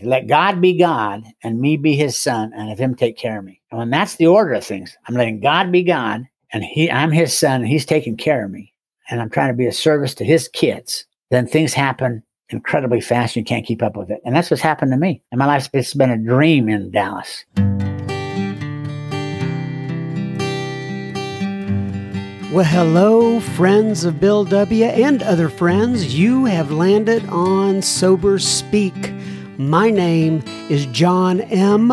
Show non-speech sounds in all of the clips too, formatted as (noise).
Let God be God and me be his son and have him take care of me. And when that's the order of things, I'm letting God be God and he, I'm his son and he's taking care of me. And I'm trying to be a service to his kids. Then things happen incredibly fast. And you can't keep up with it. And that's what's happened to me. And my life's been a dream in Dallas. Well, hello, friends of Bill W. and other friends. You have landed on Sober Speak. My name is John M.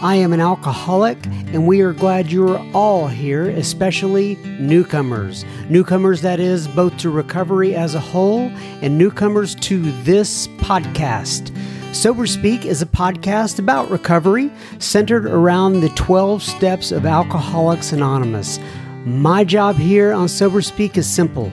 I am an alcoholic, and we are glad you are all here, especially newcomers. Newcomers, that is, both to recovery as a whole and newcomers to this podcast. Sober Speak is a podcast about recovery centered around the 12 steps of Alcoholics Anonymous. My job here on Sober Speak is simple.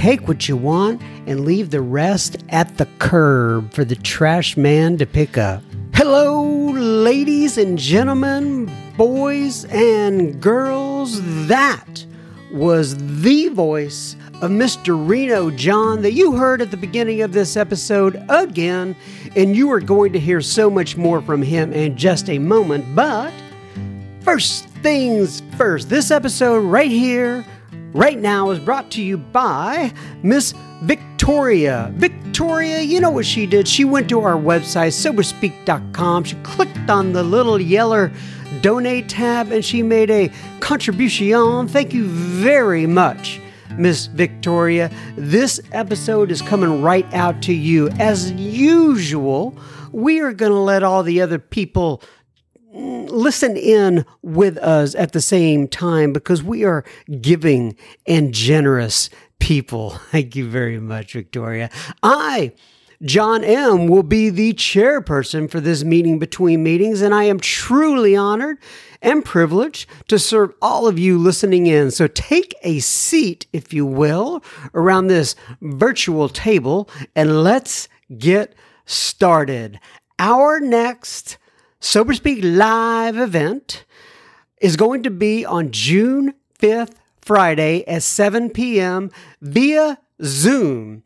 Take what you want and leave the rest at the curb for the trash man to pick up. Hello, ladies and gentlemen, boys and girls. That was the voice of Mr. Reno John that you heard at the beginning of this episode again, and you are going to hear so much more from him in just a moment. But first things first, this episode right here right now is brought to you by Miss Victoria. Victoria, you know what she did? She went to our website, soberspeak.com. She clicked on the little yeller donate tab and she made a contribution. Thank you very much. Miss Victoria, this episode is coming right out to you. As usual, we are going to let all the other people listen in with us at the same time because we are giving and generous people. (laughs) Thank you very much, Victoria. I, John M., will be the chairperson for this meeting between meetings, and I am truly honored and privileged to serve all of you listening in. So take a seat, if you will, around this virtual table and let's get started. Our next Sober Speak live event is going to be on June 5th, Friday at 7 p.m. via Zoom.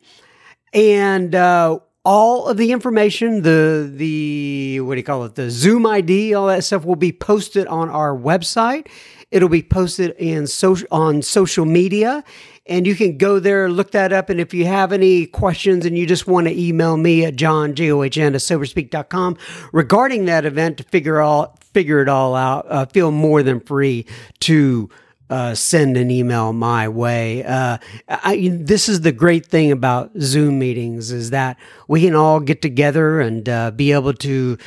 And uh, all of the information, the the what do you call it, the Zoom ID, all that stuff will be posted on our website. It'll be posted in social on social media and you can go there, look that up. And if you have any questions and you just want to email me at john, J-O-H-N, at soberspeak.com regarding that event to figure all figure it all out, uh, feel more than free to uh, send an email my way. Uh, I, this is the great thing about Zoom meetings is that we can all get together and uh, be able to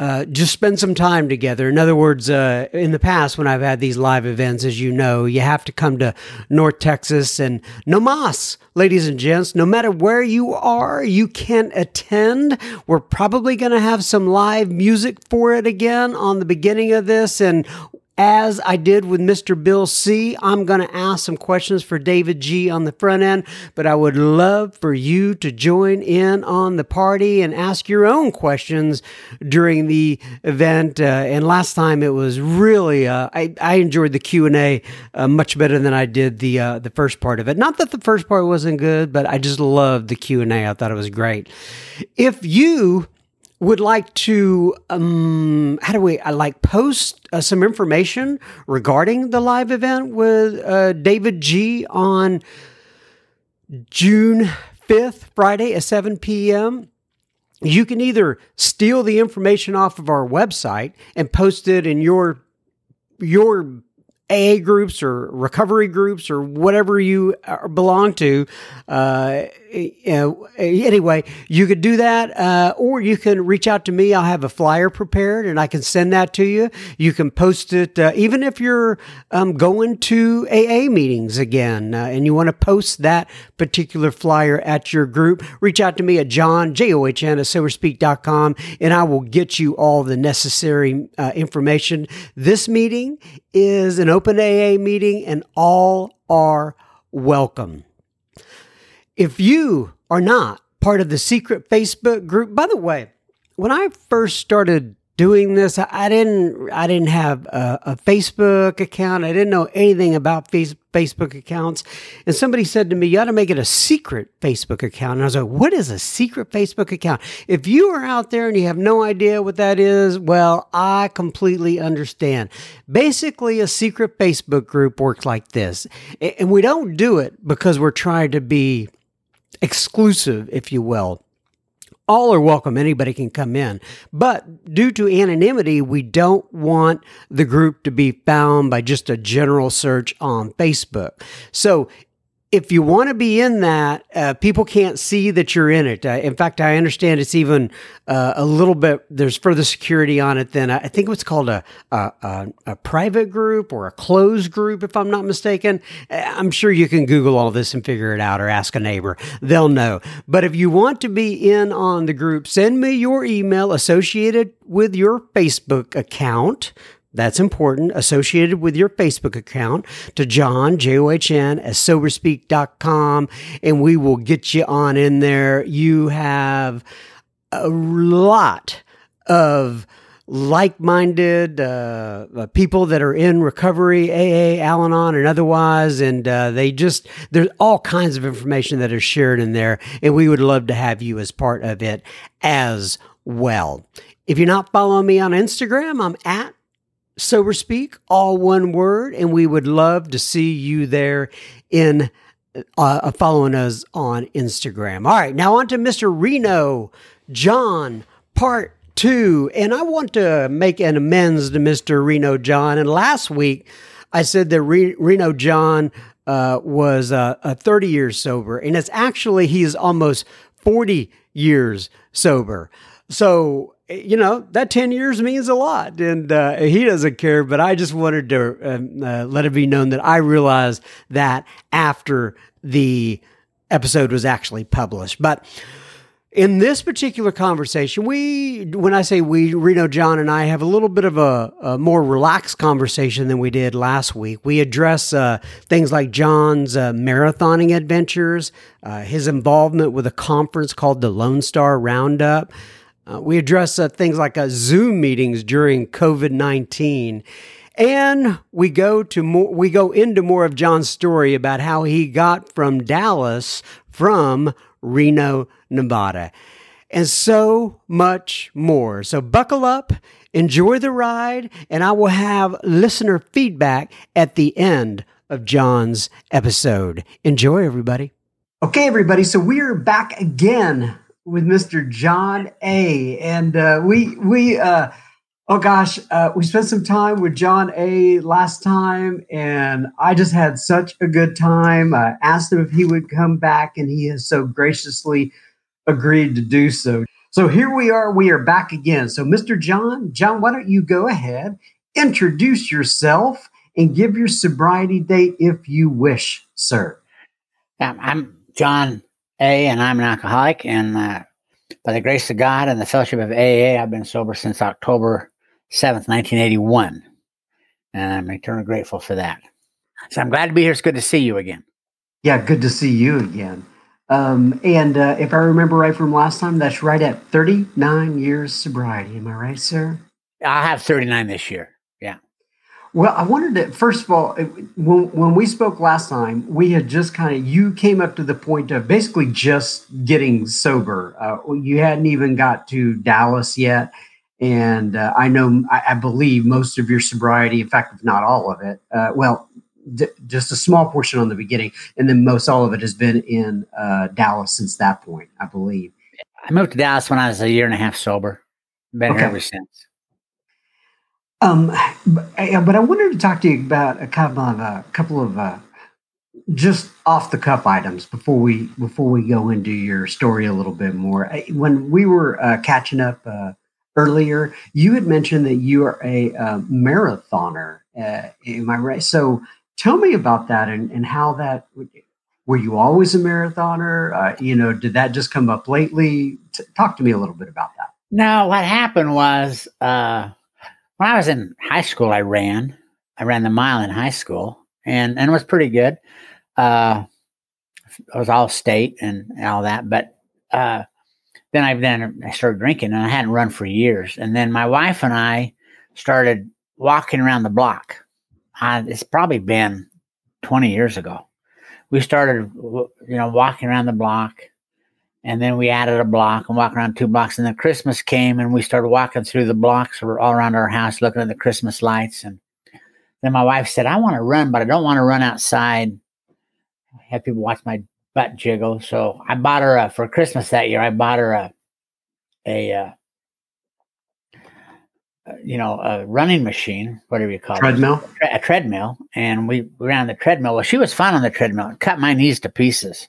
uh, just spend some time together. In other words, uh, in the past, when I've had these live events, as you know, you have to come to North Texas and no mas, ladies and gents. No matter where you are, you can't attend. We're probably going to have some live music for it again on the beginning of this. And as I did with Mr. Bill C. I'm going to ask some questions for David G on the front end, but I would love for you to join in on the party and ask your own questions during the event. Uh, and last time it was really, uh, I, I, enjoyed the Q&A uh, much better than I did the, uh, the first part of it. Not that the first part wasn't good, but I just loved the Q&A. I thought it was great. If you would like to um, how do we I like post uh, some information regarding the live event with uh, David G on June 5th, Friday at 7 p.m. You can either steal the information off of our website and post it in your your AA groups or recovery groups or whatever you belong to. Uh, anyway, you could do that, uh, or you can reach out to me. I'll have a flyer prepared and I can send that to you. You can post it, uh, even if you're um, going to AA meetings again uh, and you want to post that particular flyer at your group. Reach out to me at John, J O H N, at soberspeak.com, and I will get you all the necessary uh, information. This meeting is an open AA meeting, and all are welcome. If you are not part of the secret Facebook group, by the way, when I first started doing this, I didn't I didn't have a, a Facebook account. I didn't know anything about face, Facebook accounts. And somebody said to me, "You ought to make it a secret Facebook account." And I was like, "What is a secret Facebook account?" If you are out there and you have no idea what that is, well, I completely understand. Basically, a secret Facebook group works like this, and we don't do it because we're trying to be exclusive, if you will. All are welcome. Anybody can come in. But due to anonymity, we don't want the group to be found by just a general search on Facebook. So if you want to be in that, uh, people can't see that you're in it. Uh, in fact, I understand it's even uh, a little bit. There's further security on it than I think what's called a, a, a a private group or a closed group, if I'm not mistaken. Uh, I'm sure you can Google all this and figure it out, or ask a neighbor. They'll know. But if you want to be in on the group, send me your email associated with your Facebook account that's important, associated with your Facebook account to John, J O H N, at soberspeak.com, and we will get you on in there. You have a lot of like minded uh, uh, people that are in recovery, AA, Al Anon, and otherwise. And uh, they just, there's all kinds of information that is shared in there. And we would love to have you as part of it as well. If you're not following me on Instagram, I'm at Sober Speak, all one word, and we would love to see you there in uh, following us on Instagram. All right, now on to Mr. Reno John, part two. And I want to make an amends to Mr. Reno John. And last week, I said that Re- Reno John uh, was uh, 30 years sober, and it's actually he's almost 40 years sober. So you know that 10 years means a lot. And uh, he doesn't care but i just wanted to um, uh, let it be known that i realized that after the episode was actually published. But in this particular conversation we when i say we reno john and i have a little bit of a, a more relaxed conversation than we did last week. We address uh, things like john's uh, marathoning adventures uh, his involvement with a conference called the lone star roundup uh, we address uh, things like uh, Zoom meetings during COVID nineteen, and we go to more. We go into more of John's story about how he got from Dallas from Reno, Nevada, and so much more. So buckle up, enjoy the ride, and I will have listener feedback at the end of John's episode. Enjoy, everybody. Okay, everybody. So we're back again with Mr. John A. And uh, we we uh, oh gosh, uh, we spent some time with John A. last time, and I just had such a good time. I asked him if he would come back, and he has so graciously agreed to do so. So here we are. We are back again. So, Mr. John, John, why don't you go ahead, introduce yourself, and give your sobriety date if you wish, sir. I'm John a, and I'm an alcoholic. And uh, by the grace of God and the fellowship of AA, I've been sober since October 7th, 1981. And I'm eternally grateful for that. So I'm glad to be here. It's good to see you again. Yeah, good to see you again. Um, and uh, if I remember right from last time, that's right at 39 years sobriety. Am I right, sir? I'll have 39 this year. Well, I wanted to first of all, when when we spoke last time, we had just kind of you came up to the point of basically just getting sober. Uh, you hadn't even got to Dallas yet, and uh, I know I, I, believe most of your sobriety, in fact, if not all of it, uh, well, d- just a small portion on the beginning, and then most all of it has been in uh, Dallas since that point, I believe. I moved to Dallas when I was a year and a half sober. Been okay. here ever since. Um, but, but, I wanted to talk to you about a couple of a couple of uh, just off the cuff items before we before we go into your story a little bit more. When we were uh, catching up uh, earlier, you had mentioned that you are a uh, marathoner. Uh, am I right? So tell me about that and, and how that. Were you always a marathoner? Uh, you know, did that just come up lately? T- talk to me a little bit about that. No, what happened was uh, when I was in high school, I ran. I ran the mile in high school, and and it was pretty good. Uh, I was all state and, all that, but uh, then I then I started drinking, and I hadn't run for years. And then my wife and I started walking around the block. It's probably been twenty years ago. We started, you know, walking around the block, and then we added a block and walked around two blocks. And then Christmas came, and we started walking through the blocks all around our house, looking at the Christmas lights. And then my wife said, "I want to run, but I don't want to run outside. Have people watch my butt jiggle." So I bought her a, for Christmas that year. I bought her a a uh, you know, a running machine, whatever you call treadmill. it, a, a treadmill, and we ran the treadmill. Well, she was fun on the treadmill. It cut my knees to pieces.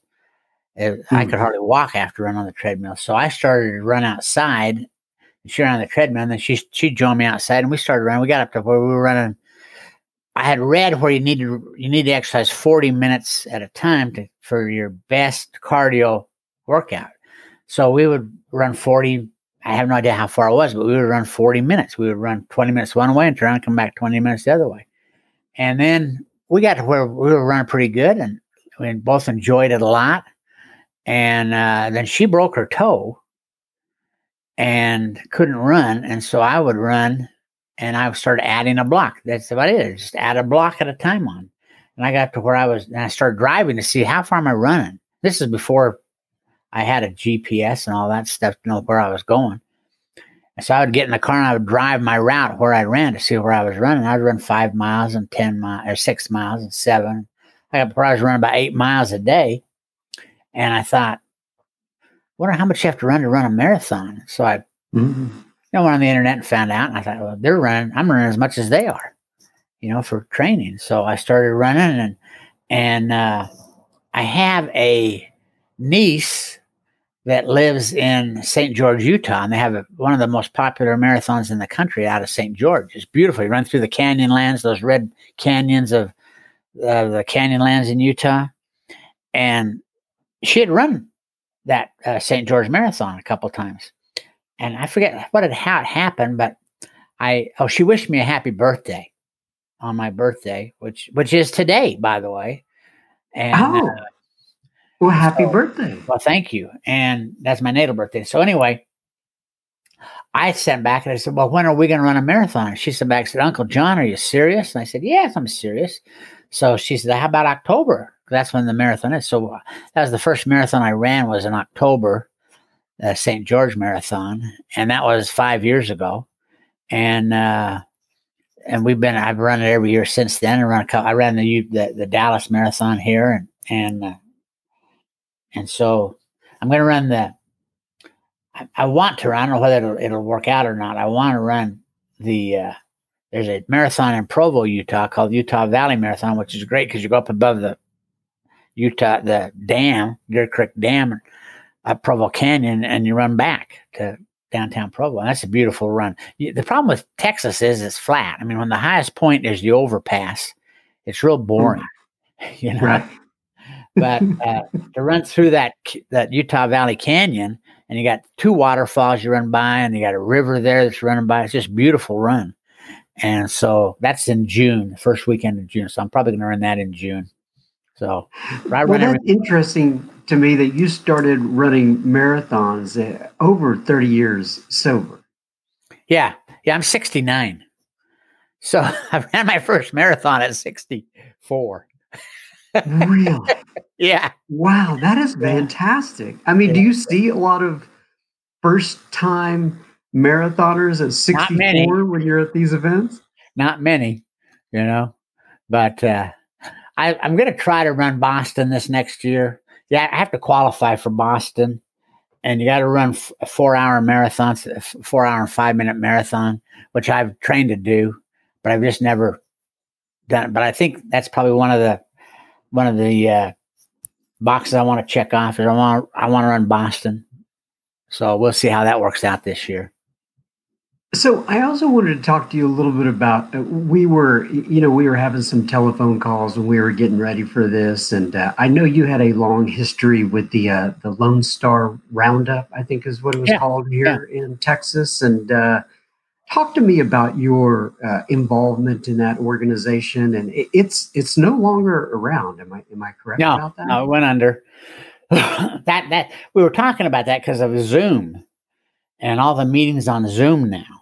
It, mm. I could hmm. hardly walk after running on the treadmill. So I started to run outside. She ran on the treadmill, and then she she joined me outside, and we started running. We got up to where we were running. I had read where you need to you need to exercise forty minutes at a time to for your best cardio workout. So we would run forty. I have no idea how far it was, but we would run forty minutes. We would run twenty minutes one way and turn and come back twenty minutes the other way. And then we got to where we were running pretty good, and we both enjoyed it a lot and uh, then she broke her toe and couldn't run, and so I would run, and I started adding a block. That's about it. Just add a block at a time on, and I got to where I was, and I started driving to see how far am I running. This is before I had a GPS and all that stuff to know where I was going. And so I would get in the car and I would drive my route where I ran to see where I was running. I'd run five miles and 10 miles or six miles and seven. I got was running about eight miles a day. And I thought, wonder how much you have to run to run a marathon. So I mm-hmm. you know, went on the internet and found out. And I thought, well, they're running, I'm running as much as they are, you know, for training. So I started running and, and, uh, I have a niece that lives in St. George, Utah, and they have a, one of the most popular marathons in the country out of St. George. It's beautiful. You run through the canyon lands, those red canyons of uh, the canyon lands in Utah, and she had run that uh, St. George Marathon a couple times, and I forget what had how it happened, but I oh she wished me a happy birthday on my birthday, which which is today, by the way. And, oh, uh, well, happy so, birthday! Well, thank you, and that's my natal birthday. So anyway, I sent back and I said, "Well, when are we going to run a marathon?" And she sent back said, "Uncle John, are you serious?" And I said, "Yes, I'm serious." So she said, "How about October?" that's when the marathon is. So uh, that was the first marathon I ran was in October, uh, St. George Marathon, and that was five years ago. And uh, and we've been I've run it every year since then. I run a couple, I ran the, the, the Dallas Marathon here, and and uh, and so I'm going to run the. I, want to. run. I don't know whether it'll, it'll work out or not. I want to run the. There's a marathon in Provo, Utah, called Utah Valley Marathon, which is great because you go up above the Utah, the dam, Deer Creek Dam, at Provo Canyon, and you run back to downtown Provo. And that's a beautiful run. The problem with Texas is it's flat. I mean, when the highest point is the overpass, it's real boring, (laughs) you know. Right. but uh, to run through that that Utah Valley Canyon, and you got two waterfalls you run by, and you got a river there that's running by. It's just beautiful run. And so that's in June, first weekend of June. So I'm probably going to run that in June. So, right, well, that's interesting to me that you started running marathons eh, over 30 years sober. Yeah. Yeah. I'm 69. So (laughs) I ran my first marathon at 64. really? (laughs) yeah. Wow. That is fantastic. I mean, yeah. do you see a lot of first time marathoners at 64 when you're at these events? Not many, you know, but, uh, I, I'm going to try to run Boston this next year. Yeah, I have to qualify for Boston, and you got to run a four hour marathon, four hour and five minute marathon, which I've trained to do. but I've just never done it. But I think that's probably one of the one of the uh, boxes I want to check off. Is I want I want to run Boston, so we'll see how that works out this year. So I also wanted to talk to you a little bit about uh, we were you know we were having some telephone calls when we were getting ready for this and uh, I know you had a long history with the uh, the Lone Star Roundup I think is what it was yeah. called here yeah. in Texas and uh, talk to me about your uh, involvement in that organization and it, it's it's no longer around am I am I correct no, about that? No, it went under. (laughs) that that we were talking about that because of Zoom and all the meetings on Zoom now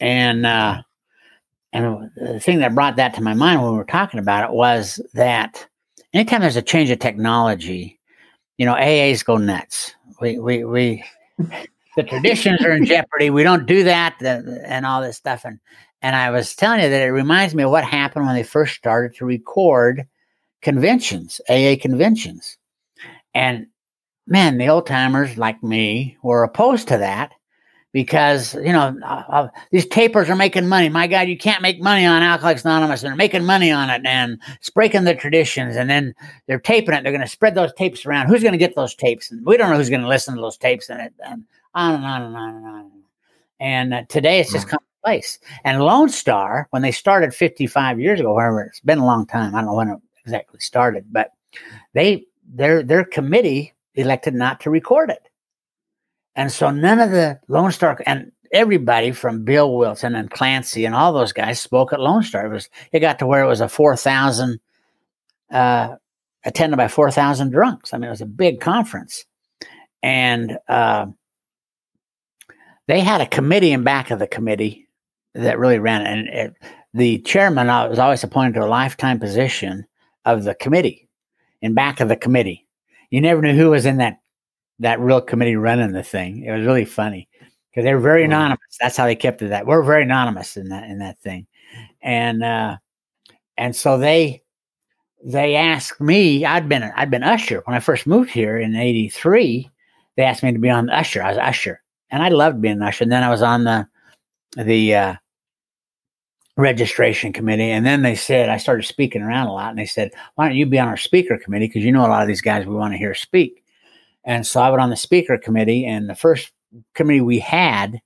and uh, and the thing that brought that to my mind when we were talking about it was that anytime there's a change of technology, you know, AAs go nuts. We we we the traditions are in (laughs) jeopardy. We don't do that and all this stuff. And and I was telling you that it reminds me of what happened when they first started to record conventions, AA conventions. And man, the old timers like me were opposed to that because you know uh, uh, these tapers are making money. My God, you can't make money on Alcoholics Anonymous, and they're making money on it, and it's breaking the traditions. And then they're taping it. They're going to spread those tapes around. Who's going to get those tapes? And we don't know who's going to listen to those tapes, and, it, and on and on and on and on. And uh, today it's just commonplace. And Lone Star, when they started 55 years ago, wherever it's been a long time, I don't know when it exactly started, but they their their committee elected not to record it and so none of the Lone Star and everybody from Bill Wilson and Clancy and all those guys spoke at Lone Star. It was it got to where it was a four thousand uh, attended by four thousand drunks. I mean, it was a big conference, and uh, they had a committee in back of the committee that really ran it. And it, the chairman was always appointed to a lifetime position of the committee in back of the committee. You never knew who was in that that real committee running the thing. It was really funny because they were very anonymous. That's how they kept it. That we're very anonymous in that in that thing, and uh, and so they they asked me. I'd been I'd been usher when I first moved here in '83. They asked me to be on the usher. I was usher, and I loved being an usher. And then I was on the the uh, registration committee, and then they said I started speaking around a lot, and they said, "Why don't you be on our speaker committee? Because you know a lot of these guys we want to hear speak." And so I went on the speaker committee, and the first committee we had,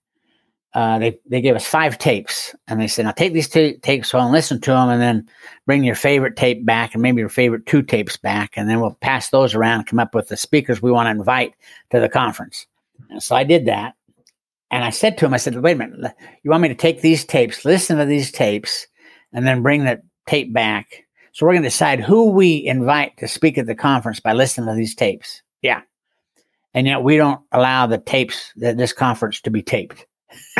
uh, they they gave us five tapes, and they said, "Now take these t- tapes home, listen to them, and then bring your favorite tape back, and maybe your favorite two tapes back, and then we'll pass those around and come up with the speakers we want to invite to the conference." And so I did that, and I said to him, "I said, wait a minute, you want me to take these tapes, listen to these tapes, and then bring the tape back?" So we're going to decide who we invite to speak at the conference by listening to these tapes. Yeah and yet we don't allow the tapes that this conference to be taped. (laughs)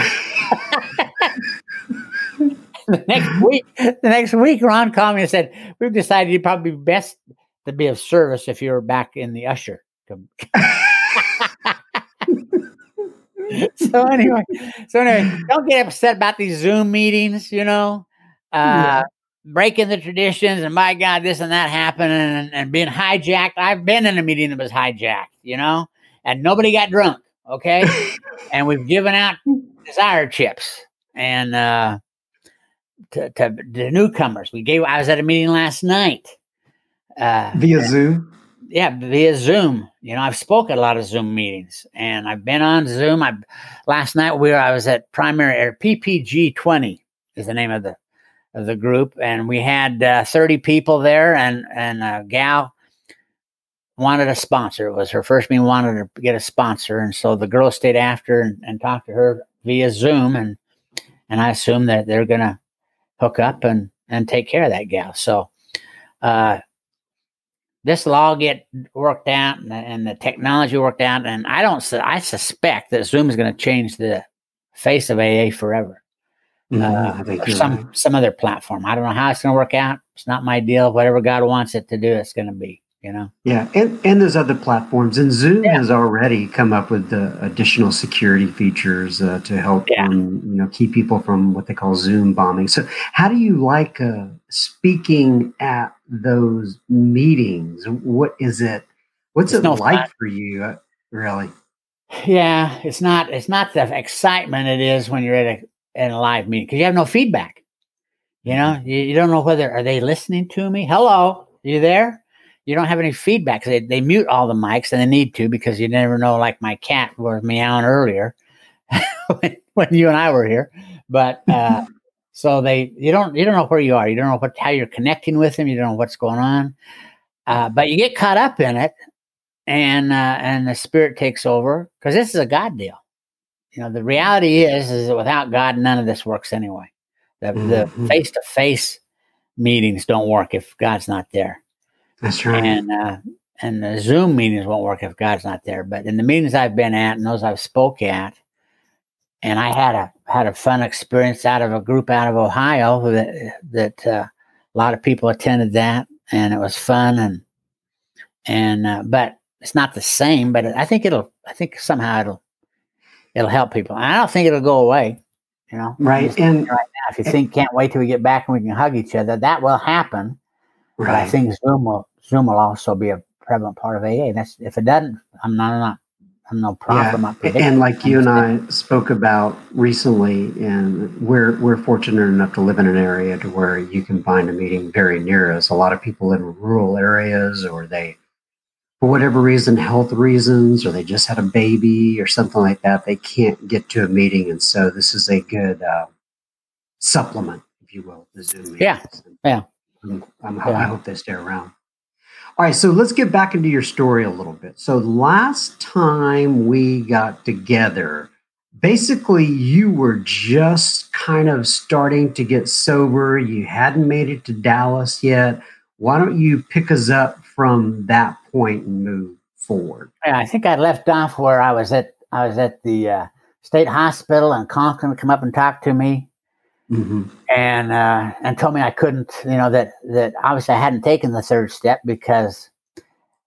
the next week, the next week, Ron called me and said, "We've decided you'd probably be best to be of service if you were back in the usher." (laughs) so anyway, so anyway, don't get upset about these Zoom meetings. You know, uh, yeah. breaking the traditions, and my God, this and that happening, and, and being hijacked. I've been in a meeting that was hijacked. You know, and nobody got drunk. Okay. (laughs) and we've given out desire chips and uh, to, to the newcomers. We gave, I was at a meeting last night. Uh, via Zoom? Yeah, via Zoom. You know, I've spoken at a lot of Zoom meetings and I've been on Zoom. I last night we were, I was at primary or PPG 20 is the name of the of the group and we had uh, 30 people there and and a gal wanted a sponsor. It was her first meeting, wanted to get a sponsor. And so the girl stayed after and, and talked to her via Zoom. And, and I assume that they're going to hook up and, and take care of that gal. So, uh, this will all get worked out and the, and the technology worked out. And I don't, I suspect that Zoom is going to change the face of AA forever. Mm-hmm. Uh, some right. some other platform. I don't know how it's going to work out. It's not my deal. Whatever God wants it to do, it's going to be you know yeah and and there's other platforms and zoom yeah. has already come up with the additional security features uh, to help yeah. um, you know keep people from what they call zoom bombing so how do you like uh, speaking at those meetings what is it what's it's it no like fun. for you uh, really yeah it's not it's not the excitement it is when you're at a, at a live meeting because you have no feedback You know, you, you don't know whether are they listening to me. Hello, are you there? You don't have any feedback. They they mute all the mics and they need to because you never know. Like my cat was meowing earlier (laughs) when, when you and I were here, but uh, (laughs) so they you don't you don't know where you are. You don't know what how you're connecting with them. You don't know what's going on. Uh, but you get caught up in it, and uh, and the spirit takes over because this is a God deal. You know, the reality is is that without God, none of this works anyway. The the face to face meetings don't work if God's not there, That's right. and uh, and the Zoom meetings won't work if God's not there. But in the meetings I've been at and those I've spoke at, and I had a had a fun experience out of a group out of Ohio that that uh, a lot of people attended that, and it was fun and and uh, but it's not the same. But I think it'll I think somehow it'll it'll help people. I don't think it'll go away. You know, right. And now, if you think can't wait till we get back and we can hug each other, that will happen. But I think Zoom will Zoom will also be a prevalent part of AA. That's if it doesn't, I'm not, I'm not I'm no prophet. I'm. And like you and I spoke about recently, and we're we're fortunate enough to live in an area to where you can find a meeting very near us. A lot of people in rural areas, or they, for whatever reason, health reasons, or they just had a baby or something like that, they can't get to a meeting, and so this is a good uh, supplement, if you will, the Zoom meetings. Yeah, yeah. I'm, I'm, Yeah. I hope they stay around. All right, so let's get back into your story a little bit. So last time we got together, basically you were just kind of starting to get sober. You hadn't made it to Dallas yet. Why don't you pick us up from that point and move forward? I think I left off where I was at. I was at the uh, state hospital, and Conklin come up and talk to me, hmm and uh, and told me I couldn't. You know that that obviously I hadn't taken the third step because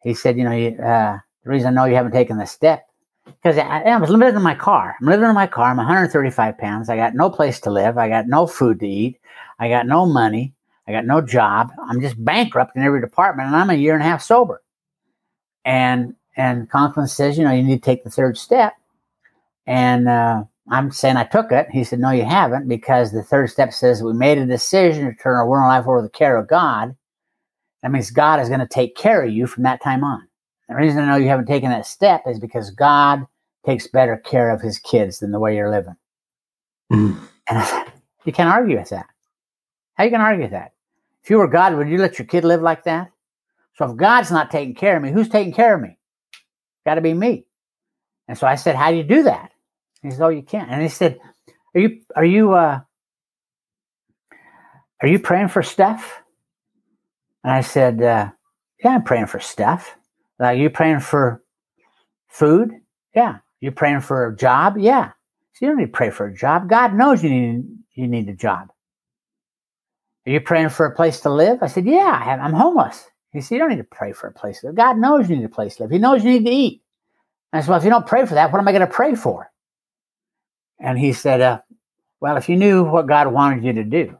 he said, you know, you, uh, the reason I know you haven't taken the step because I, I was living in my car. I'm living in my car. I'm 135 pounds. I got no place to live. I got no food to eat. I got no money. I got no job. I'm just bankrupt in every department, and I'm a year and a half sober. And and Conklin says, you know, you need to take the third step. And uh, I'm saying I took it. He said, no, you haven't, because the third step says we made a decision to turn our world and life over to the care of God. That means God is going to take care of you from that time on. The reason I know you haven't taken that step is because God takes better care of his kids than the way you're living. Mhm. And you can't argue with that. How you can argue with that? If you were God, would you let your kid live like that? So if God's not taking care of me, who's taking care of me? Got to be me. And so I said, "How do you do that?" He said, "Oh, you can't." And he said, "Are you are you uh, are you praying for stuff?" And I said, uh, "Yeah, I'm praying for stuff. Are you praying for food? Yeah. You praying for a job? Yeah. So you don't need to pray for a job. God knows you need you need a job. Are you praying for a place to live? I said, Yeah, I have, I'm homeless. He said, You don't need to pray for a place to live. God knows you need a place to live. He knows you need to eat. I said, Well, if you don't pray for that, what am I going to pray for? And he said, uh, Well, if you knew what God wanted you to do,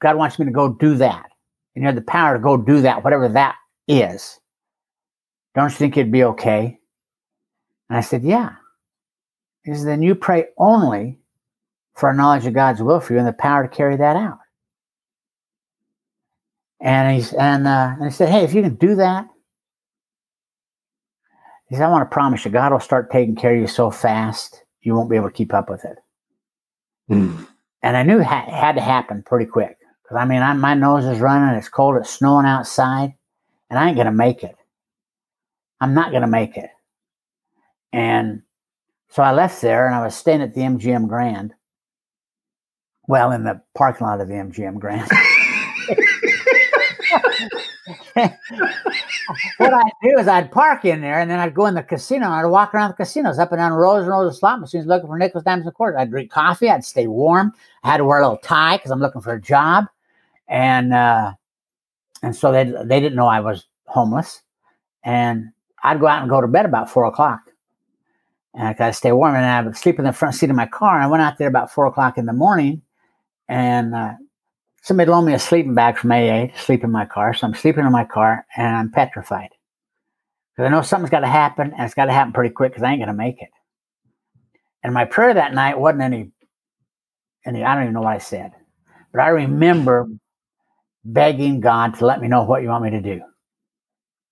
God wants me to go do that, and you have the power to go do that, whatever that is, don't you think it'd be okay? And I said, Yeah. He said, Then you pray only for a knowledge of God's will for you and the power to carry that out. And he's and uh, and he said, Hey, if you can do that, he said, I want to promise you, God will start taking care of you so fast you won't be able to keep up with it. Mhm. And I knew it ha- had to happen pretty quick. Because I mean, I, my nose is running, it's cold, it's snowing outside, and I ain't going to make it. I'm not going to make it. And so I left there and I was staying at the MGM Grand. Well, in the parking lot of the MGM Grand. (laughs) (laughs) (laughs) what I'd do is I'd park in there and then I'd go in the casino and I'd walk around the casinos up and down rows and rows of slot machines looking for nickels, dimes, and quarters. I'd drink coffee. I'd stay warm. I had to wear a little tie because I'm looking for a job. And uh, and so they they didn't know I was homeless. And I'd go out and go to bed about four o'clock. And I gotta stay warm. And I would sleep in the front seat of my car. I went out there about four o'clock in the morning and uh, somebody loaned me a sleeping bag from AA to sleep in my car. So I'm sleeping in my car and I'm petrified. Because I know something's got to happen and it's got to happen pretty quick because I ain't going to make it. And my prayer that night wasn't any, any, I don't even know what I said. But I remember begging God to let me know what you want me to do.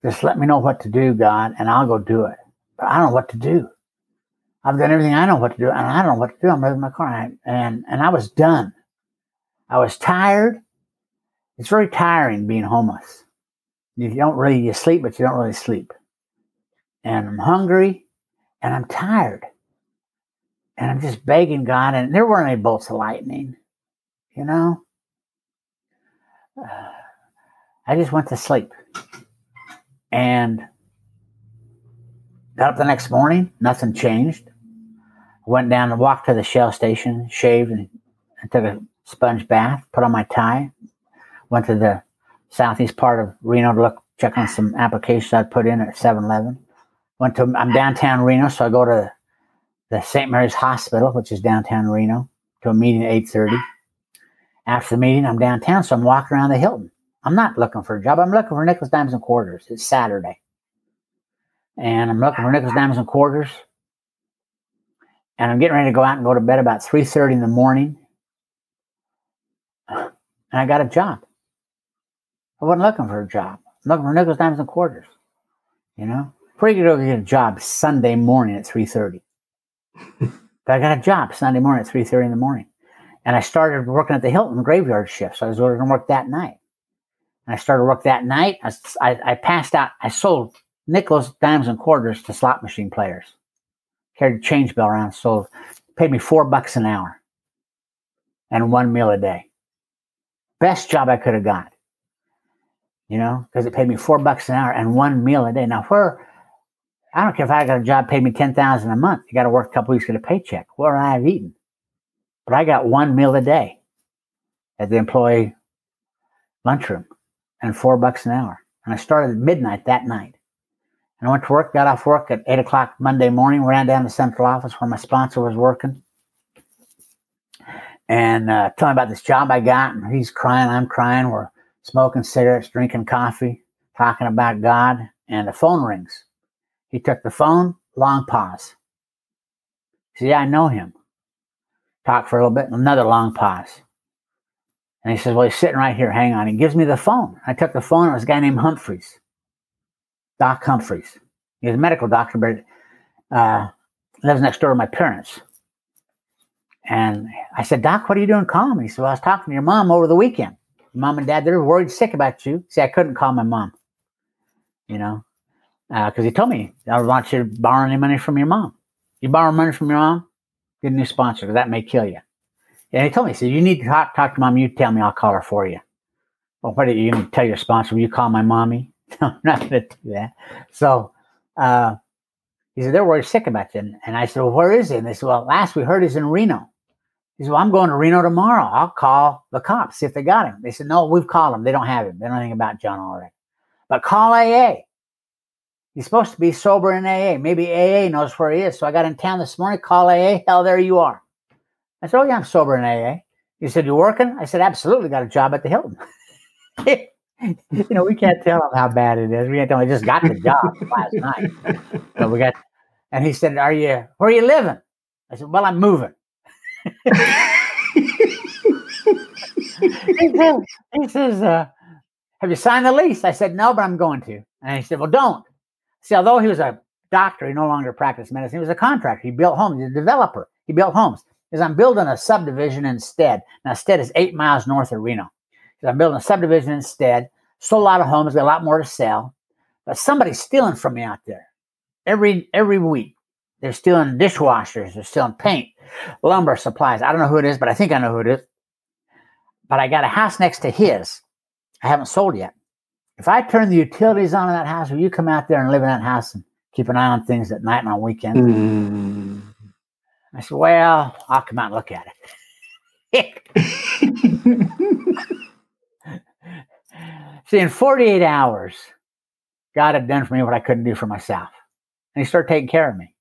Just let me know what to do, God, and I'll go do it. But I don't know what to do. I've done everything I know what to do, and I don't know what to do. I'm driving my car, and and I was done. I was tired. It's very tiring being homeless. You don't really you sleep, but you don't really sleep. And I'm hungry, and I'm tired, and I'm just begging God. And there weren't any bolts of lightning, you know. Uh, I just went to sleep, and got up the next morning. Nothing changed. Went down and walked to the Shell station, shaved, and, and took a sponge bath. Put on my tie. Went to the southeast part of Reno to look check on some applications I'd put in at 7-Eleven. Went to I'm downtown Reno, so I go to the St. Mary's Hospital, which is downtown Reno, to a meeting at 8:30. After the meeting, I'm downtown, so I'm walking around the Hilton. I'm not looking for a job. I'm looking for nickels, dimes, and quarters. It's Saturday. And I'm looking for nickels, dimes, and quarters. And I'm getting ready to go out and go to bed about 3.30 in the morning. And I got a job. I wasn't looking for a job. I'm looking for nickels, dimes, and quarters. You know? Pretty good to get a job Sunday morning at 3.30. (laughs) but I got a job Sunday morning at 3.30 in the morning. And I started working at the Hilton graveyard shift. So I was going to work that night. And I started work that night. I, I, I passed out. I sold nickels, dimes, and quarters to slot machine players. Carried a change bill around, sold, paid me four bucks an hour and one meal a day. Best job I could have got. You know, because it paid me four bucks an hour and one meal a day. Now, where I don't care if I got a job paid me ten thousand a month. You got to work a couple weeks to get a paycheck. Where I have eaten, but I got one meal a day at the employee lunchroom and four bucks an hour. And I started at midnight that night. And I went to work, got off work at eight o'clock Monday morning, ran down to central office where my sponsor was working. And uh, tell him about this job I got. And he's crying, I'm crying. We're smoking cigarettes, drinking coffee, talking about God. And the phone rings. He took the phone, long pause. Said, Yeah, I know him. Talk for a little bit, another long pause. And he says, Well, he's sitting right here. Hang on. He gives me the phone. I took the phone. It was a guy named Humphreys, Doc Humphreys. He was a medical doctor, but uh, lives next door to my parents. And I said, Doc, what are you doing calling me? He said, Well, I was talking to your mom over the weekend. Your mom and dad, they're worried sick about you. See, I couldn't call my mom, you know, because uh, he told me, I don't want you to borrow any money from your mom. You borrow money from your mom, get a new sponsor, because that may kill you. And he told me, he said, You need to talk, talk to mom. You tell me, I'll call her for you. Well, what are you going to tell your sponsor? Will you call my mommy? (laughs) I'm not going to do that. So uh, he said, They're worried sick about you. And I said, Well, where is he? And they said, Well, last we heard he's in Reno. He said, Well, I'm going to Reno tomorrow. I'll call the cops, see if they got him. They said, No, we've called him. They don't have him. They don't know anything about John already. But call AA. He's supposed to be sober in AA. Maybe AA knows where he is. So I got in town this morning, call AA. Hell, there you are. I said, Oh, yeah, I'm sober in AA. He said, You're working? I said, Absolutely. Got a job at the Hilton. (laughs) you know, we can't tell him how bad it is. We can't tell him I just got the job last night. (laughs) So we got, and he said, Are you, where are you living? I said, Well, I'm moving. He says, he says uh, Have you signed the lease? I said, No, but I'm going to. And he said, Well, don't. See, although he was a doctor, he no longer practiced medicine. He was a contractor. He built homes. He's a developer. He built homes. Is I'm building a subdivision in Stead. Now, Stead is eight miles north of Reno. I'm building a subdivision in Stead. Sold a lot of homes, got a lot more to sell. But somebody's stealing from me out there every every week. They're stealing dishwashers. They're stealing paint, lumber, supplies. I don't know who it is, but I think I know who it is. But I got a house next to his. I haven't sold yet. If I turn the utilities on in that house, will you come out there and live in that house and keep an eye on things at night and on weekends? Mm. I said, Well, I'll come out and look at it. (laughs) See, in 48 hours, God had done for me what I couldn't do for myself. And He started taking care of me.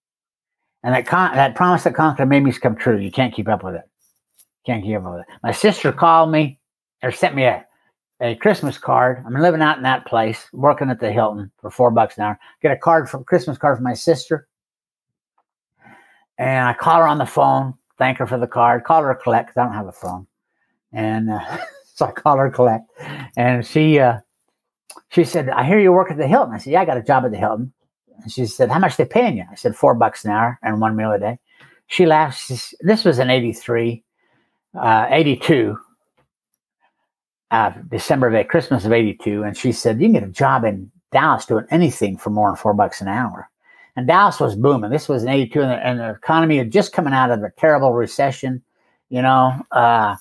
And that, con- that promise that Conklin made me come true. You can't keep up with it. Can't keep up with it. My sister called me or sent me a, a Christmas card. I'm living out in that place, working at the Hilton for four bucks an hour. Get a card from Christmas card from my sister. And I call her on the phone, thank her for the card, call her collect because I don't have a phone. And uh, (laughs) so I call her collect, and she uh, she said, "I hear you work at the Hilton." I said, "Yeah, I got a job at the Hilton." And she said, "How much they paying you?" I said, four bucks an hour and one meal a day." She laughed. She, this was in '83, uh, '82, uh, December of eight, Christmas of '82, and she said, "You can get a job in Dallas doing anything for more than four bucks an hour." And Dallas was booming. This was in '82, and, and the, economy had just coming out of a terrible recession, you know. Uh,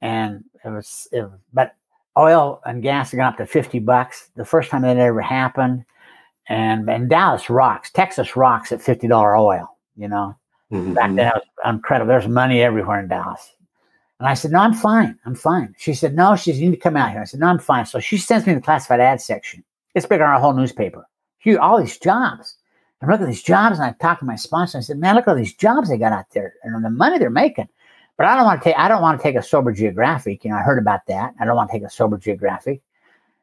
and it was, it but oil and gas had gone up to 50 bucks the first time that ever happened. And, and Dallas rocks, Texas rocks at $50 oil, you know. Mm-hmm. Back then, was incredible. There's money everywhere in Dallas. And I said, No, I'm fine. I'm fine. She said, No, she said, You need to come out here. I said, No, I'm fine. So she sends me the classified ad section. It's bigger than our whole newspaper. Here, all these jobs. I look at these jobs and I talked to my sponsor. I said, Man, look at all these jobs they got out there and the money they're making. But I don't want to take I don't want to take a sober geographic. You know, I heard about that. I don't want to take a sober geographic.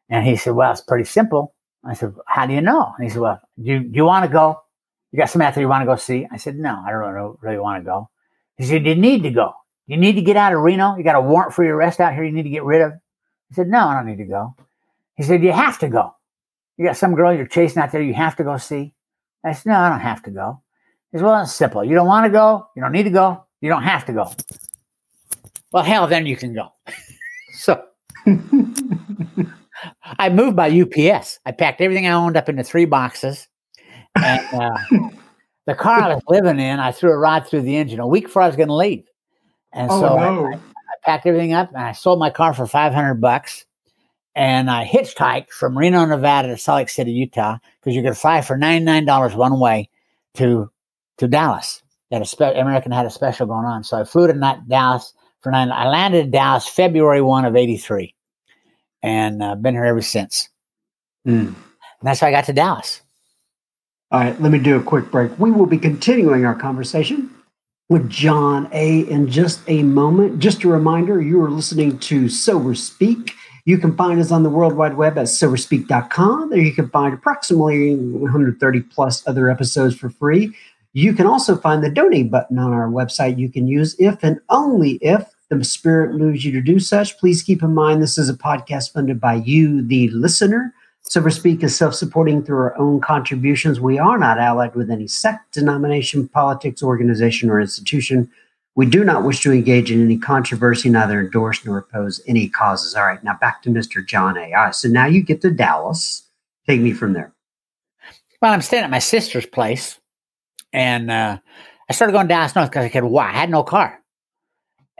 And he said, Well, it's pretty simple. I said, How do you know? And he said, Well, do you, do you want to go? You got some there you want to go see? I said, No, I don't really want to go. He said, You need to go. You need to get out of Reno. You got a warrant for your arrest out here you need to get rid of. I said, No, I don't need to go. He said, You have to go. You got some girl you're chasing out there you have to go see. I said, No, I don't have to go. He said, Well, it's simple. You don't want to go. You don't need to go. You don't have to go. Well, hell, then you can go. (laughs) so (laughs) I moved by UPS. I packed everything I owned up into three boxes. And uh, (laughs) the car I was living in, I threw a rod through the engine a week before I was going to leave. And oh, so no. I, I, packed everything up and I sold my car for 500 bucks. And I hitchhiked from Reno, Nevada to Salt Lake City, Utah, because you could fly for $99 one way to to Dallas. That a spe- American had a special going on. So I flew to Dallas for nine. I landed in Dallas February 1 of 83 and uh, been here ever since. Mm. And that's how I got to Dallas. All right, let me do a quick break. We will be continuing our conversation with John A. in just a moment. Just a reminder you are listening to Sober Speak. You can find us on the World Wide Web at soberspeak.com. There you can find approximately 130 plus other episodes for free. You can also find the donate button on our website you can use if and only if the Spirit moves you to do such. Please keep in mind this is a podcast funded by you, the listener. Sober Speak is self supporting through our own contributions. We are not allied with any sect, denomination, politics, organization, or institution. We do not wish to engage in any controversy, neither endorse nor oppose any causes. All right, now back to Mr. John A. All right, so now you get to Dallas. Take me from there. Well, I'm staying at my sister's place and uh, I started going down north because I could. Why? I had no car,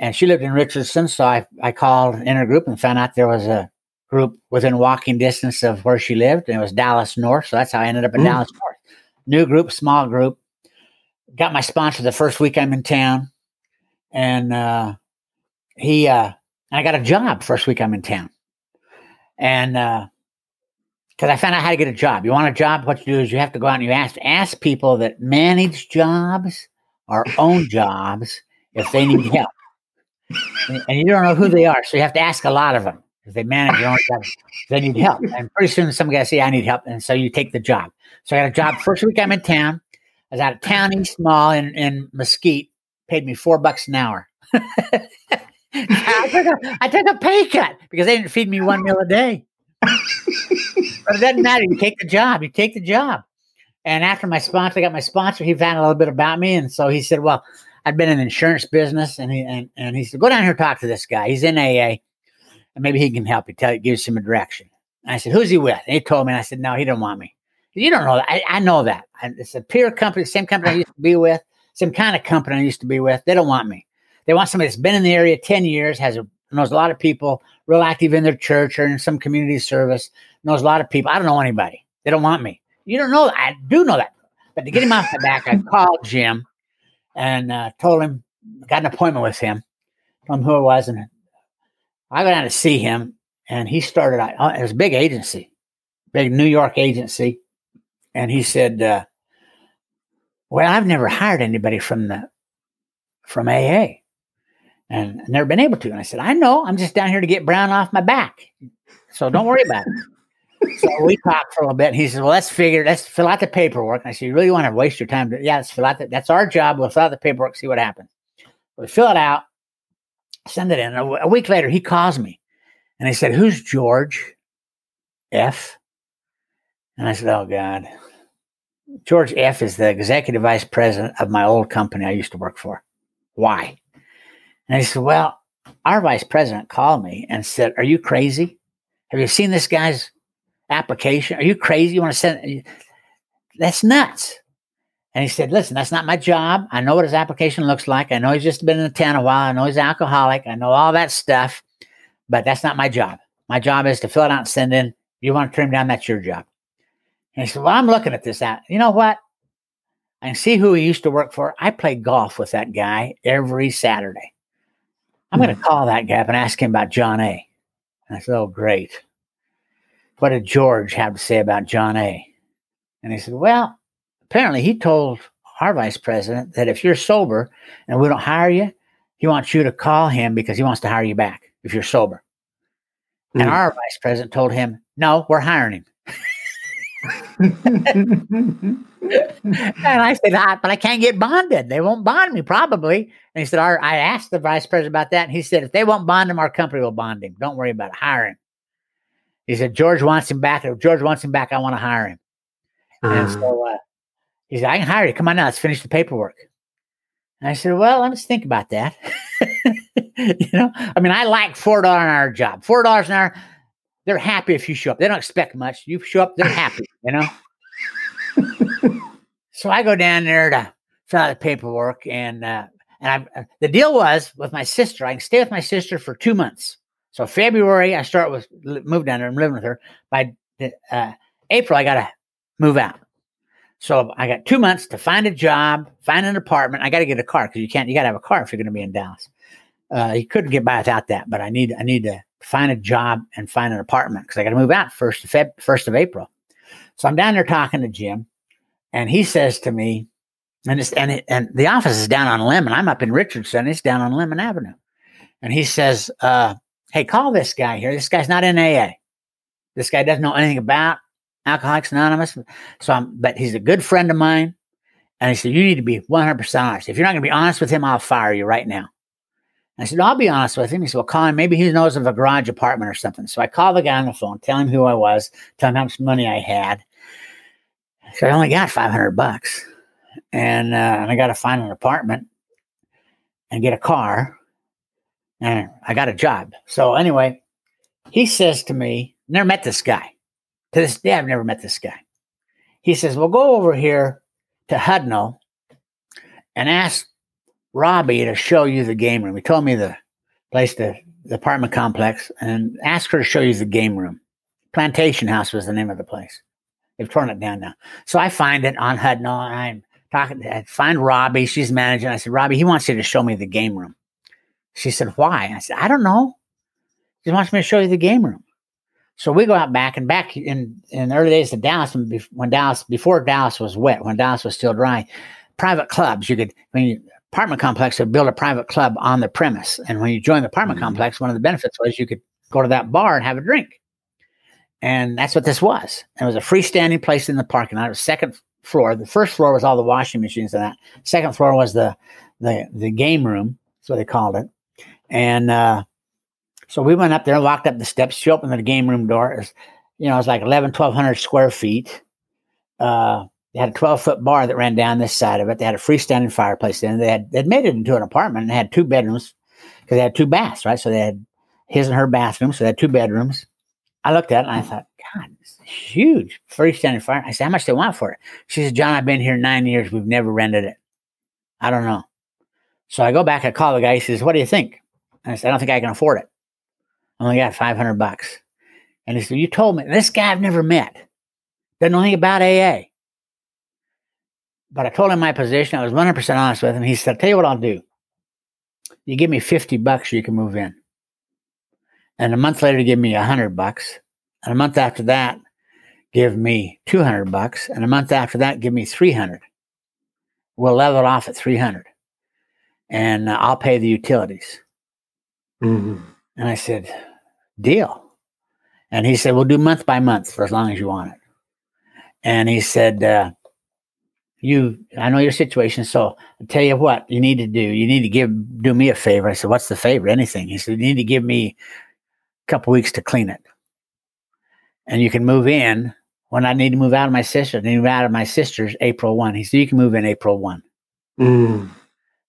and she lived in Richardson, so I I called in her group and found out there was a group within walking distance of where she lived, and it was Dallas North. So that's how I ended up in mm. Dallas North. New group, small group. Got my sponsor the first week I'm in town, and uh, he uh, I got a job first week I'm in town, and uh, because I found out how to get a job. You want a job? What you do is you have to go out and you ask ask people that manage jobs or own jobs if they need help, and, you don't know who they are, so you have to ask a lot of them if they manage. They need help, and pretty soon some guy say, "I need help," and so you take the job. So I got a job first week I'm in town. I was out of town East Mall in, in Mesquite. Paid me four bucks an hour. (laughs) I, took a, I took a pay cut because they didn't feed me one meal a day but it doesn't matter. You take the job. You take the job. And after my sponsor, I got my sponsor. He found a little bit about me, and so he said, "Well, I'd been in the insurance business, and he and, and he said, go down here talk to this guy. He's in AA, and maybe he can help you. Tell you, give you some direction." And I said, "Who's he with?" And he told me. And I said, "No, he don't want me." Said, you don't know that. I, I know that. It's a peer company, same company I used to be with, same kind of company I used to be with. They don't want me. They want somebody that's been in the area ten years, has a, knows a lot of people, real active in their church or in some community service, knows a lot of people. I don't know anybody. They don't want me. You don't know that. I do know that. But to get him off my back, I called Jim and uh, told him, got an appointment with him, him who it was. And I went out to see him and he started, uh, it was a big agency, big New York agency. And he said, uh, well, I've never hired anybody from the, from AA and never been able to. And I said, I know, I'm just down here to get Brown off my back. So don't worry about it. So we talked for a little bit. And he says, Well, let's figure, let's fill out the paperwork. And I said, You really want to waste your time? Yeah, let's fill out the, that's our job. We'll fill out the paperwork, see what happens. We fill it out. Send it in. A week later, he calls me and he said, Who's George F? And I said, Oh, God. George F is the executive vice president of my old company I used to work for. Why? And he said, Well, our vice president called me and said, Are you crazy? Have you seen this guy's application? Are you crazy? You want to send that's nuts. And he said, Listen, that's not my job. I know what his application looks like. I know he's just been in the town a while. I know he's alcoholic. I know all that stuff, but that's not my job. My job is to fill it out and send in. If you want to trim down, that's your job. And he said, Well, I'm looking at this out. You know what? I can see who he used to work for. I play golf with that guy every Saturday. I'm going to hmm. call that guy up and ask him about John A. And I said, Oh, great. What did George have to say about John A? And he said, Well, apparently he told our vice president that if you're sober and we don't hire you, he wants you to call him because he wants to hire you back if you're sober. Mm. And hmm. our vice president told him, No, we're hiring him. and I said, but I can't get bonded. They won't bond me, probably. And he said, I asked the vice president about that. And he said, if they won't bond him, our company will bond him. Don't worry about it. Hire him. He said, George wants him back. If George wants him back, I want to hire him. Uh-huh. And so uh, he said, I can hire you. Come on now, let's finish the paperwork. And I said, Well, let's think about that. (laughs) you know, I mean, I like $4 an hour job. $4 an hour, they're happy if you show up. They don't expect much. You show up, they're happy, you know? so I go down there to fill out the paperwork. And, uh, and I, the deal was with my sister, I can stay with my sister for two months. So February, I start with move down there. I'm living with her. By uh, April, I got to move out. So I got two months to find a job, find an apartment. I got to get a car because you can't. You got to have a car if you're going to be in Dallas. Uh, you couldn't get by without that, but I need I need to find a job and find an apartment because I got to move out first of Feb, first of April. So I'm down there talking to Jim, and he says to me, and it's and it, and the office is down on Lemmon. I'm up in Richardson. It's down on Lemmon Avenue, and he says, uh, "Hey, call this guy here. This guy's not in AA. This guy doesn't know anything about Alcoholics Anonymous. So I'm, but he's a good friend of mine. And he said, You need to be 100% honest. If you're not going to be honest with him, I'll fire you right now. I said, I'll be honest with him. He said, Well, him. Maybe he knows of a garage apartment or something. So I called the guy on the phone, tell him who I was, tell him how much money I had. So I only got 500 bucks. And, uh, and I got to find an apartment and get a car. And I got a job. So anyway, he says to me, Never met this guy. To this day, I've never met this guy. He says, Well, go over here to Hudnall and ask Robbie to show you the game room. He told me the place, the, the apartment complex, and ask her to show you the game room. Plantation House was the name of the place. They've torn it down now. So I find it on Hudnall. I'm talking, I find Robbie. She's managing. I said, Robbie, he wants you to show me the game room. She said, Why? I said, I don't know. He wants me to show you the game room. So we go out back and back in, in the early days of Dallas, when, when Dallas, before Dallas was wet, when Dallas was still dry, private clubs, you could, when you, apartment complex would build a private club on the premise. And when you join the apartment mm-hmm. complex, one of the benefits was you could go to that bar and have a drink. And that's what this was. It was a freestanding place in the parking lot. It was second floor. The first floor was all the washing machines and that. Second floor was the the the game room. That's what they called it. And uh, so we went up there and walked up the steps. She opened the game room door. It was, you know, it was like 11, 1200 square feet. Uh, they had a 12 foot bar that ran down this side of it. They had a freestanding fireplace in. They had they'd made it into an apartment and had two bedrooms because they had two baths, right? So they had his and her bathroom. So they had two bedrooms. I looked at it and I thought, God, it's huge freestanding fire. I said, How much they want for it? She said, John, I've been here nine years. We've never rented it. I don't know. So I go back, I call the guy. He says, What do you think? I said, I don't think I can afford it. I only got 500 bucks. And he said, You told me this guy I've never met. Doesn't know anything about AA. But I told him my position. I was 100% honest with him. He said, I'll tell you what I'll do. You give me 50 bucks, you can move in. And a month later, give me 100 bucks. And a month after that, give me 200 bucks. And a month after that, give me 300. We'll level off at 300. And I'll pay the utilities. Mm-hmm. And I said, deal. And he said, we'll do month by month for as long as you want it. And he said, uh, you, I know your situation. So I tell you what you need to do. You need to give, do me a favor. I said, what's the favor? Anything. He said, you need to give me a couple weeks to clean it. And you can move in when I need to move out of my sister, I need to move out of my sister's April 1. He said, you can move in April 1. Mm.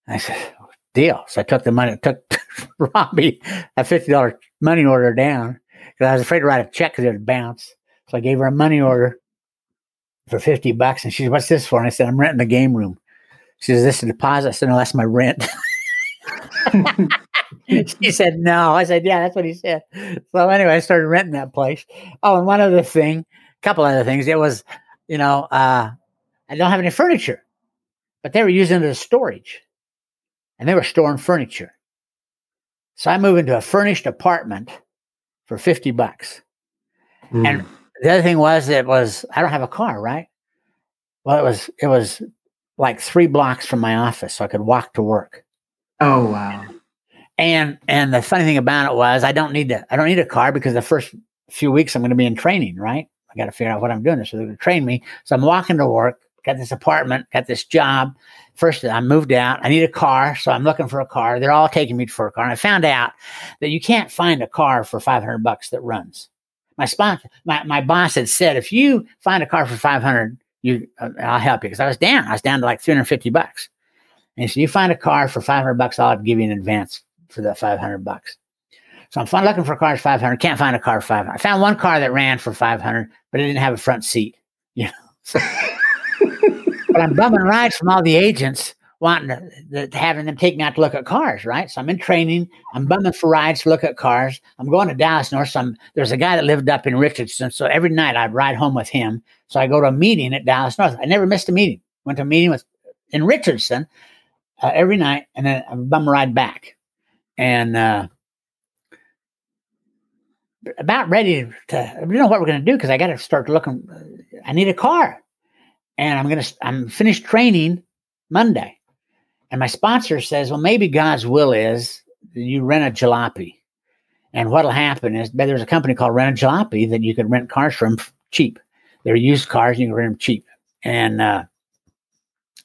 I said, deal. So I took the money, took (laughs) Robbie a $50 money order down because I was afraid to write a check because it would bounce. So I gave her a money order for 50 bucks. And she said, What's this for? And I said, I'm renting the game room. She says, This is a deposit? I said, No, that's my rent. (laughs) she said, No. I said, Yeah, that's what he said. So anyway, I started renting that place. Oh, and one other thing, a couple other things. It was, you know, uh, I don't have any furniture, but they were using it as storage and they were storing furniture. So I moved into a furnished apartment for 50 bucks. Mm. And the other thing was it was I don't have a car, right? Well, it was it was like three blocks from my office, so I could walk to work. oh wow. And and the funny thing about it was I don't need to I don't need a car because the first few weeks I'm going to be in training, right? I got to figure out what I'm doing. So they're going to train me. So I'm walking to work, got this apartment, got this job. First, I moved out. I need a car, so I'm looking for a car. They're all taking me for a car. And I found out that you can't find a car for 500 bucks that runs. My sponsor, my, my boss had said, if you find a car for 500, you, uh, I'll help you. Because I was down. I was down to like 350 bucks. And so you find a car for 500 bucks, I'll give you an advance for that 500 bucks. So I'm looking for cars 500. Can't find a car 500. I found one car that ran for 500, but it didn't have a front seat. You know, (laughs) so, but I'm bumming rides from all the agents wanting to, having them take me out to look at cars, right? So I'm in training. I'm bumming for rides to look at cars. I'm going to Dallas North. There's a guy that lived up in Richardson. So every night I'd ride home with him. So I go to a meeting at Dallas North. I never missed a meeting. Went to a meeting with in Richardson uh, every night, and then I bum ride back. And uh, about ready to, don't know what we're going to do because I got to start looking. I need a car, and I'm gonna. I'm finished training Monday, and my sponsor says, "Well, maybe God's will is you rent a jalopy, and what'll happen is there's a company called Rent a Jalopy that you can rent cars from cheap. They're used cars, and you can rent them cheap, and uh,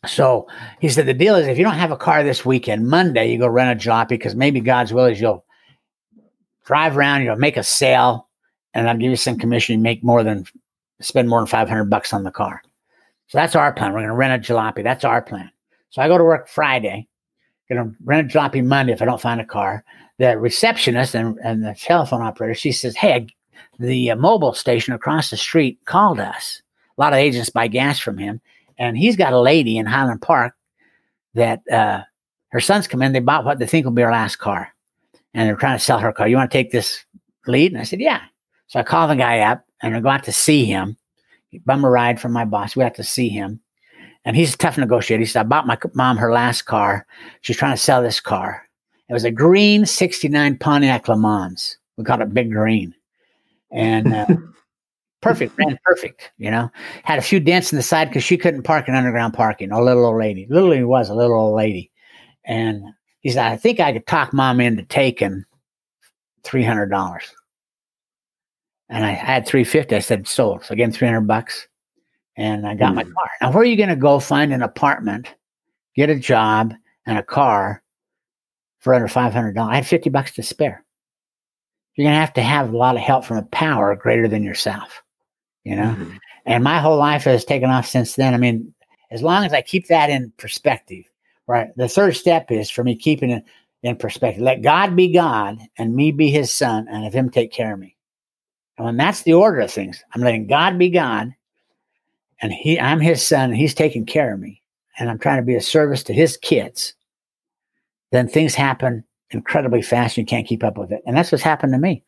so he said the deal is if you don't have a car this weekend, Monday you go rent a jalopy because maybe God's will is you'll drive around, you'll make a sale, and I'll give you some commission. You make more than spend more than five hundred bucks on the car. So that's our plan. We're going to rent a jalopy. That's our plan. So I go to work Friday. Going to rent a jalopy Monday if I don't find a car. The receptionist and, and the telephone operator, she says, "Hey, the uh, Mobil station across the street called us. A lot of agents buy gas from him, and he's got a lady in Highland Park that uh, her sons come in. They bought what they think will be her last car, and they're trying to sell her car. You want to take this lead? And I said, yeah. So I call the guy up, and I go out to see him. Bum a ride from my boss. We have to see him, and he's a tough negotiator. He said, I bought my mom her last car. She's trying to sell this car. It was a green '69 Pontiac Le Mans. We called it Big Green, and. Uh, (laughs) perfect, ran perfect. You know, had a few dents in the side because she couldn't park in underground parking. A little old lady, literally was a little old lady, and he said, "I think I could talk mom into taking three hundred dollars." And I had three fifty. I said, "Sold." So again, three hundred bucks, and I got my Mm. car. Now, where are you going to go find an apartment, get a job, and a car for under five hundred dollars? I had fifty bucks to spare. You're going to have to have a lot of help from a power greater than yourself you know Mhm. and my whole life has taken off since then i mean as long as i keep that in perspective right the third step is for me keeping it in perspective let god be god and me be his son and have him take care of me and when that's the order of things i'm letting god be god and he i'm his son and he's taking care of me and i'm trying to be a service to his kids then things happen incredibly fast you can't keep up with it and that's what's happened to me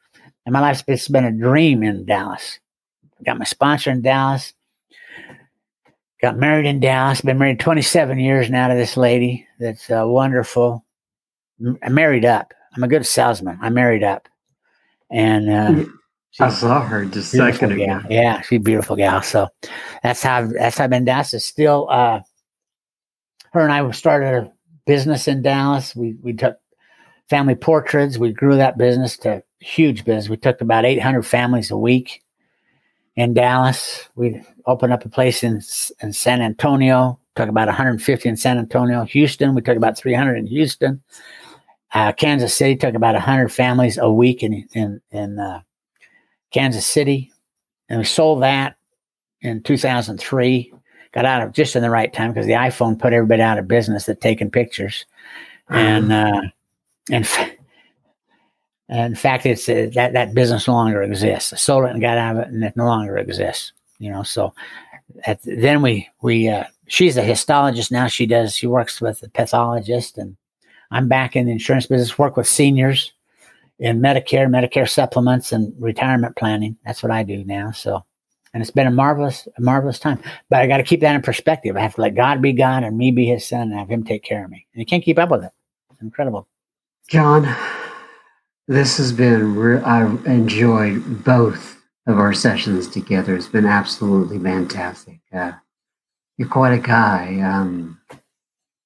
and my life's it's been a dream in dallas got my sponsor in Dallas. Got married in Dallas. Been married 27 years now to this lady. That's uh, wonderful. M- married up. I'm a good salesman. I married up, and uh, I saw her just a second ago. gal. Yeah, she's a beautiful gal. So that's how that's how I've been in Dallas. Still uh, her and I started a business in Dallas. We we took family portraits. We grew that business to huge business. We took about 800 families a week in Dallas. We opened up a place in in San Antonio, took about 150 in San Antonio. Houston, we took about 300 in Houston. Uh, Kansas City took about 100 families a week in in in uh, Kansas City, and we sold that in 2003. Got out of just in the right time because the iPhone put everybody out of business that taking pictures, and uh, and in fact, it's uh, that that business no longer exists. I sold it and got out of it, and it no longer exists. You know, so at, then we we uh, she's a histologist now. She does she works with a pathologist, and I'm back in the insurance business. Work with seniors in Medicare, Medicare supplements, and retirement planning. That's what I do now. So and it's been a marvelous, a marvelous time. But I got to keep that in perspective. I have to let God be God and me be His son, and have Him take care of me. And you can't keep up with it. It's incredible. John, this has been. Re- I enjoyed both of our sessions together. It's been absolutely fantastic. Uh, you're quite a guy. Um,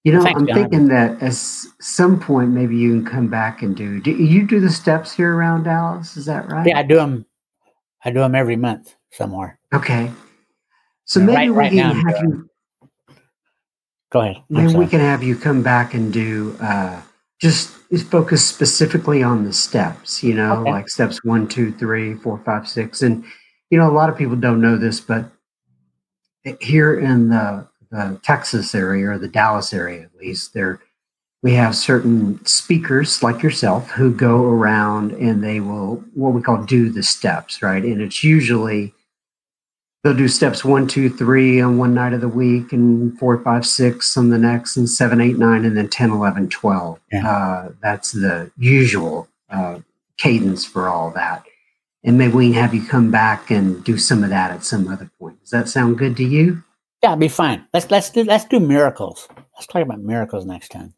you know, Thanks, I'm John. thinking that at some point maybe you can come back and do. Do you do the steps here around Dallas? Is that right? Yeah, I do them. I do them every month somewhere. Okay. So maybe right, we right can have you. Go ahead. I'm maybe sorry. we can have you come back and do uh, just focus specifically on the steps. You know, okay. like steps one, two, three, four, five, six, and you know a lot of people don't know this, but here in the, the Texas area or the Dallas area, at least, there we have certain speakers like yourself who go around and they will what we call do the steps, right? And it's usually they'll do steps one, two, three on one night of the week, and four, five, six on the next, and seven, eight, nine, and then 10, 11, 12. Yeah. Uh, that's the usual uh, cadence for all that. And maybe we can have you come back and do some of that at some other point. Does that sound good to you? Yeah, be fine. Let's let's do let's do miracles. Let's talk about miracles next time.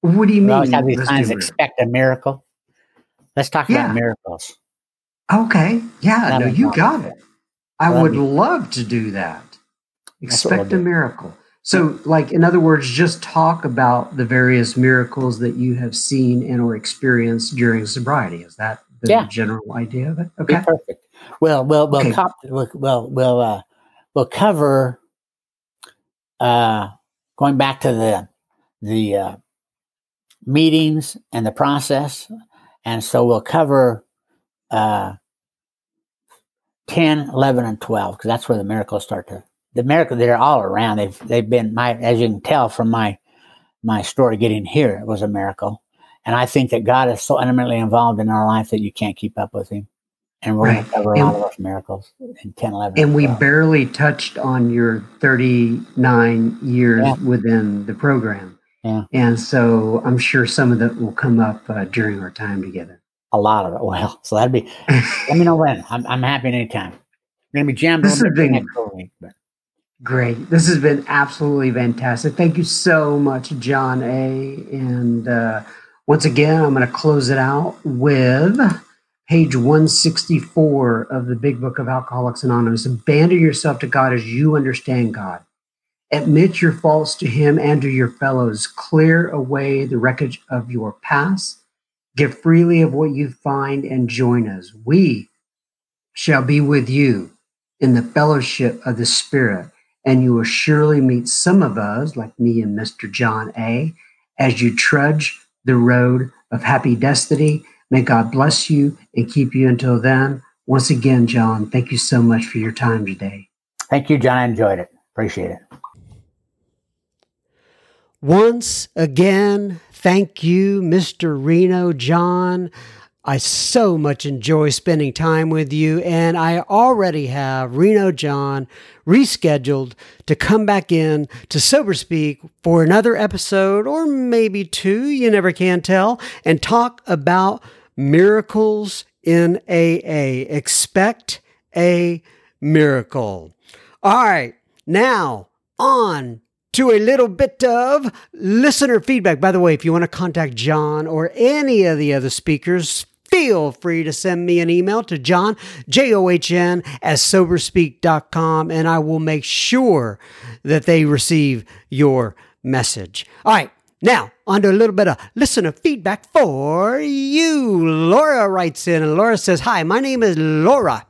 What do you we mean? Always have these times expect a miracle. Let's talk yeah. about miracles. Okay. Yeah. That no, you got it. I would love to do that. Expect a miracle. So, like, in other words, just talk about the various miracles that you have seen and or experienced during sobriety. Is that the yeah. general idea of it? Okay, Be perfect. Well, well, we'll, okay. cop, we'll, we'll, we'll, uh, we'll cover uh, going back to the the uh, meetings and the process, and so we'll cover uh, 10, 11, and 12, because that's where the miracles start to, the miracles, they're all around. They've, they've been my, as you can tell from my, my story getting here, it was a miracle. And I think that God is so intimately involved in our life that you can't keep up with him. And we're right. going to cover a lot of those miracles in 10, 11. And we barely touched on your 39 years yeah. within the program. Yeah. And so I'm sure some of that will come up uh, during our time together a lot of it. Well, (laughs) so that'd be. let me know when. I'm I'm happy anytime. I'm gonna be jammed. This has been week, great. This has been absolutely fantastic. Thank you so much, John A. And uh, once again, I'm going to close it out with page 164 of the Big Book of Alcoholics Anonymous. Abandon yourself to God as you understand God. Admit your faults to Him and to your fellows. Clear away the wreckage of your past Give freely of what you find and join us. We shall be with you in the fellowship of the Spirit, and you will surely meet some of us, like me and Mr. John A., as you trudge the road of happy destiny. May God bless you and keep you until then. Once again, John, thank you so much for your time today. Thank you, John. I enjoyed it. Appreciate it. Once again, thank you, Mr. Reno John. I so much enjoy spending time with you, and I already have Reno John rescheduled to come back in to Sober Speak for another episode, or maybe two, you never can tell, and talk about miracles in AA. Expect a miracle. All right, now on to a little bit of listener feedback. By the way, if you want to contact John or any of the other speakers, feel free to send me an email to John, J O H N, at soberspeak.com, and I will make sure that they receive your message. All right. Now, to a little bit of listener feedback for you. Laura writes in, and Laura says, Hi, my name is Laura.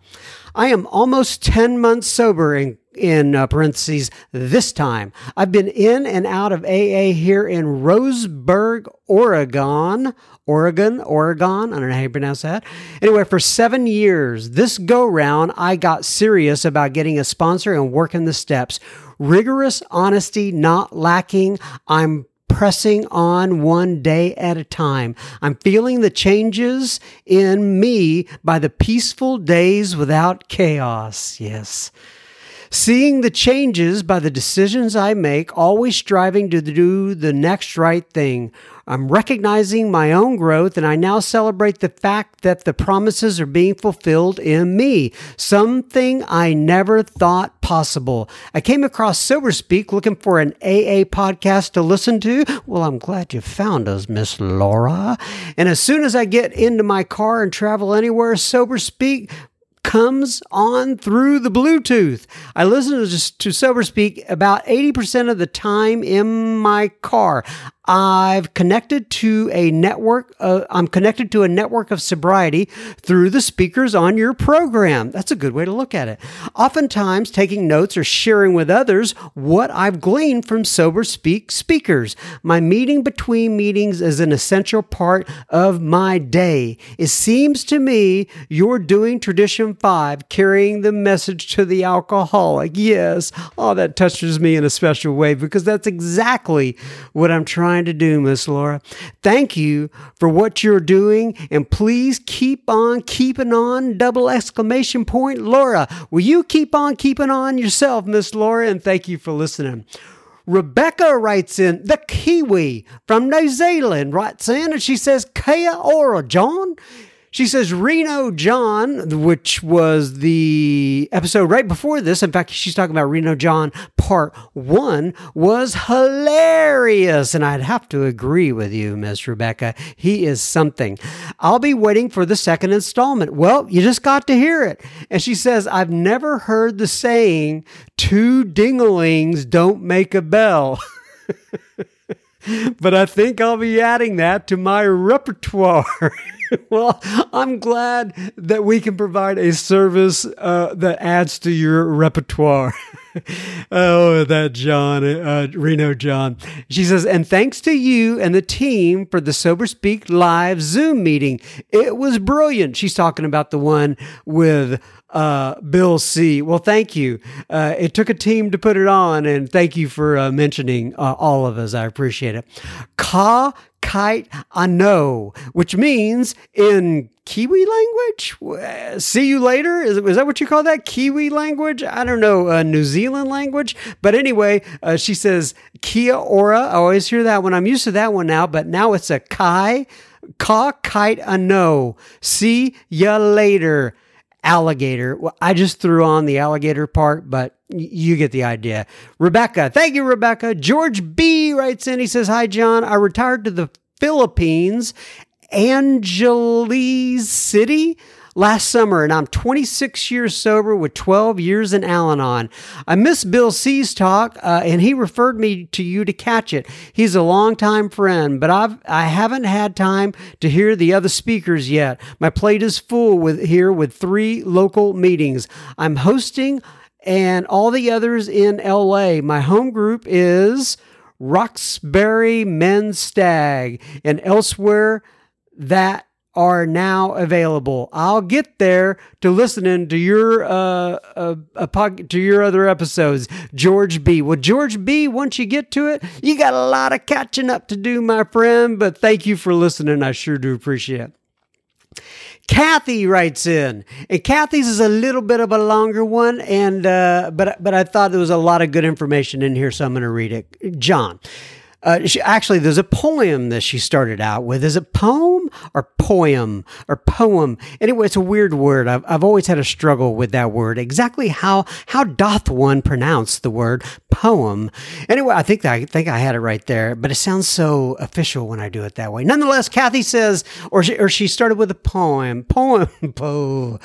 I am almost 10 months sober and in uh, parentheses this time. I've been in and out of AA here in Roseburg, Oregon. Oregon, Oregon. I don't know how you pronounce that. Anyway, for seven years, this go round, I got serious about getting a sponsor and working the steps. Rigorous honesty not lacking. I'm pressing on one day at a time. I'm feeling the changes in me by the peaceful days without chaos. Yes. Seeing the changes by the decisions I make, always striving to do the next right thing. I'm recognizing my own growth and I now celebrate the fact that the promises are being fulfilled in me, something I never thought possible. I came across Sober Speak looking for an AA podcast to listen to. Well, I'm glad you found us, Miss Laura. And as soon as I get into my car and travel anywhere, Sober Speak comes on through the Bluetooth. I listen to, to Sober Speak about 80% of the time in my car. I've connected to a network. Uh, I'm connected to a network of sobriety through the speakers on your program. That's a good way to look at it. Oftentimes, taking notes or sharing with others what I've gleaned from Sober Speak speakers. My meeting between meetings is an essential part of my day. It seems to me you're doing Tradition 5, carrying the message to the alcoholic. Yes. Oh, that touches me in a special way because that's exactly what I'm trying trying to do, Miss Laura. Thank you for what you're doing, and please keep on keeping on. Double exclamation point, Laura. Will you keep on keeping on yourself, Miss Laura? And thank you for listening. Rebecca writes in, the Kiwi from New Zealand writes in, and she says, Kia ora, John. She says Reno John, which was the episode right before this. In fact, she's talking about Reno John part one was hilarious. And I'd have to agree with you, Miss Rebecca. He is something. I'll be waiting for the second installment. Well, you just got to hear it. And she says, I've never heard the saying, two dinglings don't make a bell. (laughs) but I think I'll be adding that to my repertoire. (laughs) (laughs) well, I'm glad that we can provide a service uh, that adds to your repertoire. (laughs) oh, that John, uh, Reno John. She says, and thanks to you and the team for the Sober Speak live Zoom meeting. It was brilliant. She's talking about the one with uh, Bill C. Well, thank you. Uh, it took a team to put it on, and thank you for uh, mentioning uh, all of us. I appreciate it. Ka kite ano, which means in Kiwi language. See you later. Is, is that what you call that? Kiwi language? I don't know. Uh, New Zealand language. But anyway, uh, she says Kia ora. I always hear that one. I'm used to that one now, but now it's a Kai. Ka kite ano. See ya later alligator. Well, I just threw on the alligator part, but you get the idea. Rebecca, thank you, Rebecca. George B writes in. He says, Hi, John. I retired to the Philippines, Angeles City last summer, and I'm 26 years sober with 12 years in Al Anon. I missed Bill C's talk, uh, and he referred me to you to catch it. He's a longtime friend, but I've I haven't had time to hear the other speakers yet. My plate is full with here with three local meetings. I'm hosting and all the others in LA. My home group is Roxbury Men's Stag and elsewhere that are now available. I'll get there to listening to your uh, uh, to your other episodes, George B. Well, George B. Once you get to it, you got a lot of catching up to do, my friend. But thank you for listening. I sure do appreciate. it. Kathy writes in, and Kathy's is a little bit of a longer one, and uh, but but I thought there was a lot of good information in here, so I'm going to read it. John, uh, she, actually, there's a poem that she started out with. Is it poem or poem or poem? Anyway, it's a weird word. I've, I've always had a struggle with that word. Exactly how how doth one pronounce the word poem? Anyway, I think I think I had it right there, but it sounds so official when I do it that way. Nonetheless, Kathy says, or she, or she started with a poem. (laughs) Poem. Po.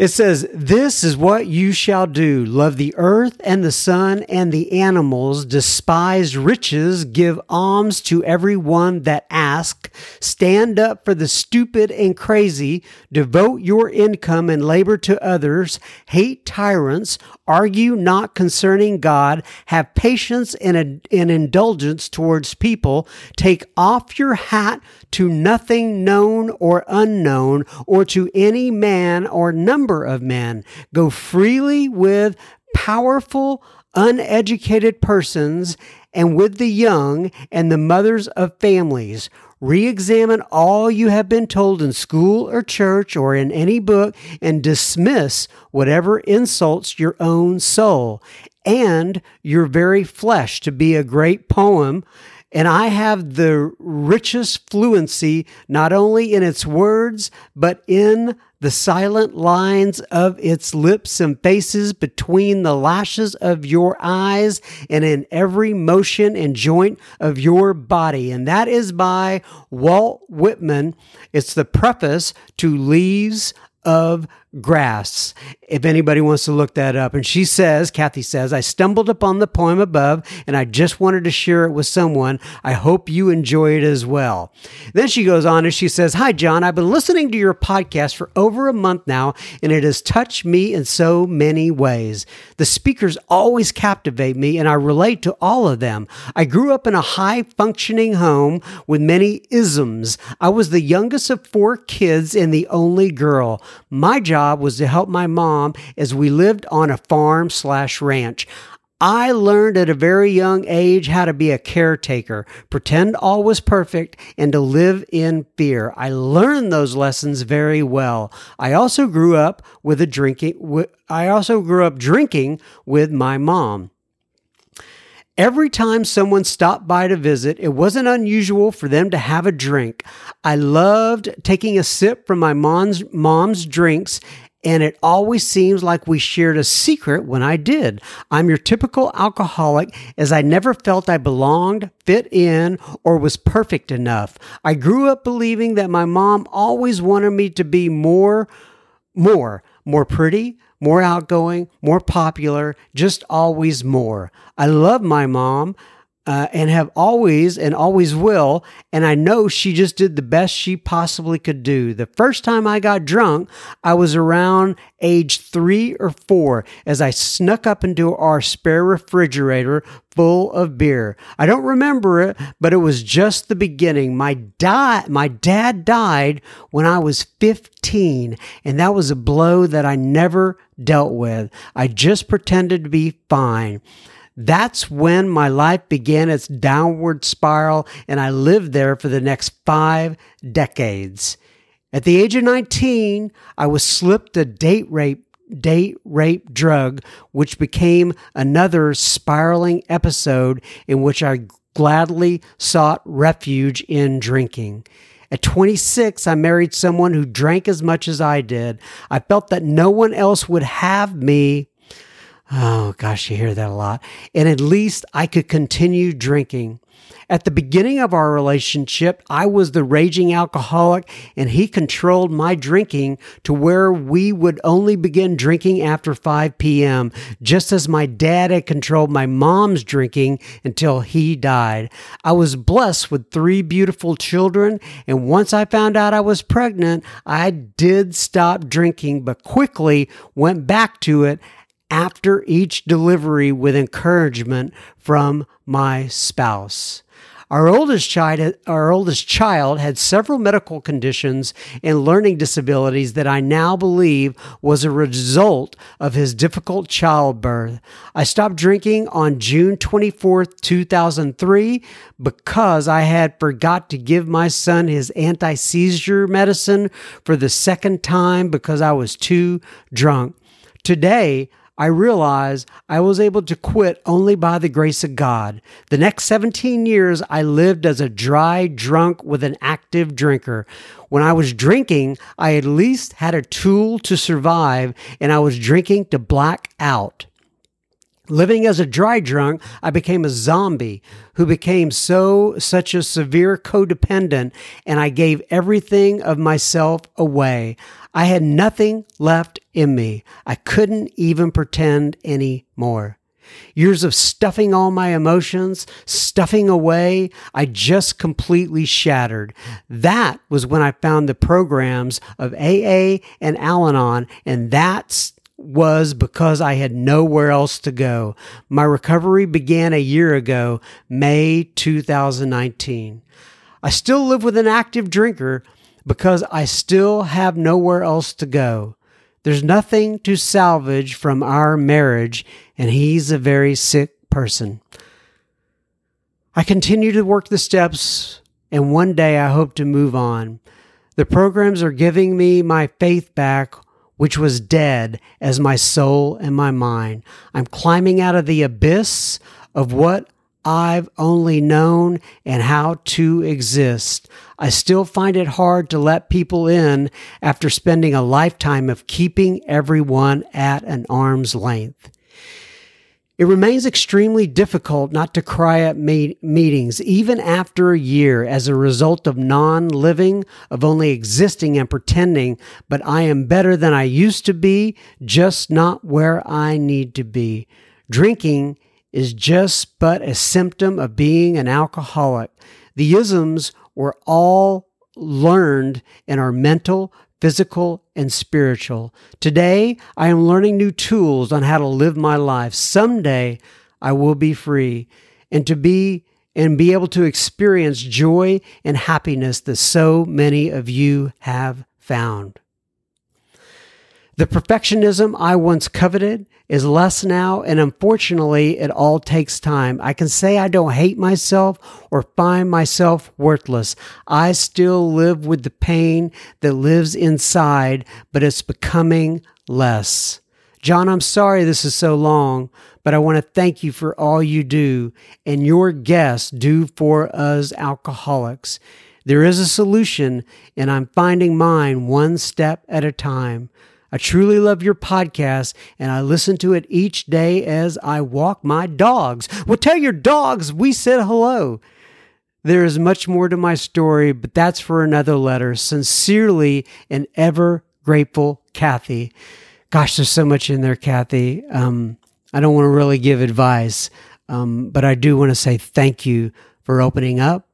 It says, This is what you shall do. Love the earth and the sun and the animals, despise riches, give alms to every one that asks, stand up for the stupid and crazy, devote your income and labor to others, hate tyrants, Argue not concerning God. Have patience and, and indulgence towards people. Take off your hat to nothing known or unknown, or to any man or number of men. Go freely with powerful, uneducated persons and with the young and the mothers of families. Re examine all you have been told in school or church or in any book and dismiss whatever insults your own soul and your very flesh to be a great poem and I have the richest fluency, not only in its words, but in the silent lines of its lips and faces between the lashes of your eyes and in every motion and joint of your body. And that is by Walt Whitman. It's the preface to Leaves of grass. If anybody wants to look that up. And she says, Kathy says, I stumbled upon the poem above and I just wanted to share it with someone. I hope you enjoy it as well. Then she goes on and she says, Hi, John. I've been listening to your podcast for over a month now and it has touched me in so many ways. The speakers always captivate me and I relate to all of them. I grew up in a high functioning home with many isms. I was the youngest of four kids and the only girl. My job job was to help my mom as we lived on a farm slash ranch. I learned at a very young age how to be a caretaker, pretend all was perfect, and to live in fear. I learned those lessons very well. I also grew up with a drinking. I also grew up drinking with my mom. Every time someone stopped by to visit, it wasn't unusual for them to have a drink. I loved taking a sip from my mom's, mom's drinks and it always seems like we shared a secret when I did. I'm your typical alcoholic as I never felt I belonged, fit in, or was perfect enough. I grew up believing that my mom always wanted me to be more, more, more pretty, more outgoing, more popular, just always more. I love my mom uh, and have always and always will. And I know she just did the best she possibly could do. The first time I got drunk, I was around age three or four as I snuck up into our spare refrigerator full of beer. I don't remember it, but it was just the beginning. My di- my dad died when I was 15, and that was a blow that I never dealt with. I just pretended to be fine. That's when my life began its downward spiral, and I lived there for the next five decades. At the age of 19, I was slipped a date rape date rape drug, which became another spiraling episode in which I gladly sought refuge in drinking. At 26, I married someone who drank as much as I did. I felt that no one else would have me Oh, gosh, you hear that a lot. And at least I could continue drinking. At the beginning of our relationship, I was the raging alcoholic and he controlled my drinking to where we would only begin drinking after 5 p.m., just as my dad had controlled my mom's drinking until he died. I was blessed with three beautiful children, and once I found out I was pregnant, I did stop drinking, but quickly went back to it after each delivery with encouragement from my spouse. Our oldest child, our oldest child had several medical conditions and learning disabilities that I now believe was a result of his difficult childbirth. I stopped drinking on June 24th, 2003 because I had forgot to give my son his anti-seizure medicine for the second time because I was too drunk. Today, I realize I was able to quit only by the grace of God. The next 17 years, I lived as a dry drunk with an active drinker. When I was drinking, I at least had a tool to survive, and I was drinking to black out. Living as a dry drunk, I became a zombie who became so such a severe codependent and I gave everything of myself away. I had nothing left in me. I couldn't even pretend anymore. Years of stuffing all my emotions, stuffing away, I just completely shattered. That was when I found the programs of AA and Al Anon, and that's was because I had nowhere else to go. My recovery began a year ago, May 2019. I still live with an active drinker because I still have nowhere else to go. There's nothing to salvage from our marriage, and he's a very sick person. I continue to work the steps, and one day I hope to move on. The programs are giving me my faith back, which was dead as my soul and my mind. I'm climbing out of the abyss of what I've only known and how to exist. I still find it hard to let people in after spending a lifetime of keeping everyone at an arm's length. It remains extremely difficult not to cry at meetings, even after a year, as a result of non living, of only existing and pretending, but I am better than I used to be, just not where I need to be. Drinking is just but a symptom of being an alcoholic. The isms were all learned in our mental, physical, and spiritual. Today, I am learning new tools on how to live my life. Someday, I will be free and to be and be able to experience joy and happiness that so many of you have found. The perfectionism I once coveted is less now, and unfortunately, it all takes time. I can say I don't hate myself or find myself worthless. I still live with the pain that lives inside, but it's becoming less. John, I'm sorry this is so long, but I want to thank you for all you do and your guests do for us alcoholics. There is a solution, and I'm finding mine one step at a time. I truly love your podcast and I listen to it each day as I walk my dogs. Well, tell your dogs we said hello. There is much more to my story, but that's for another letter. Sincerely and ever grateful, Kathy. Gosh, there's so much in there, Kathy. Um, I don't want to really give advice, um, but I do want to say thank you for opening up,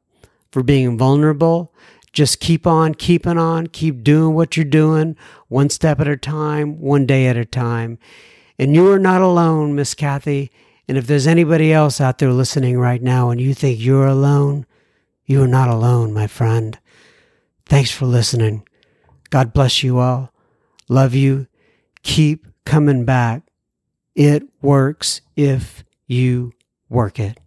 for being vulnerable, just keep on keeping on, keep doing what you're doing, one step at a time, one day at a time. And you are not alone, Miss Kathy. And if there's anybody else out there listening right now and you think you're alone, you are not alone, my friend. Thanks for listening. God bless you all. Love you. Keep coming back. It works if you work it.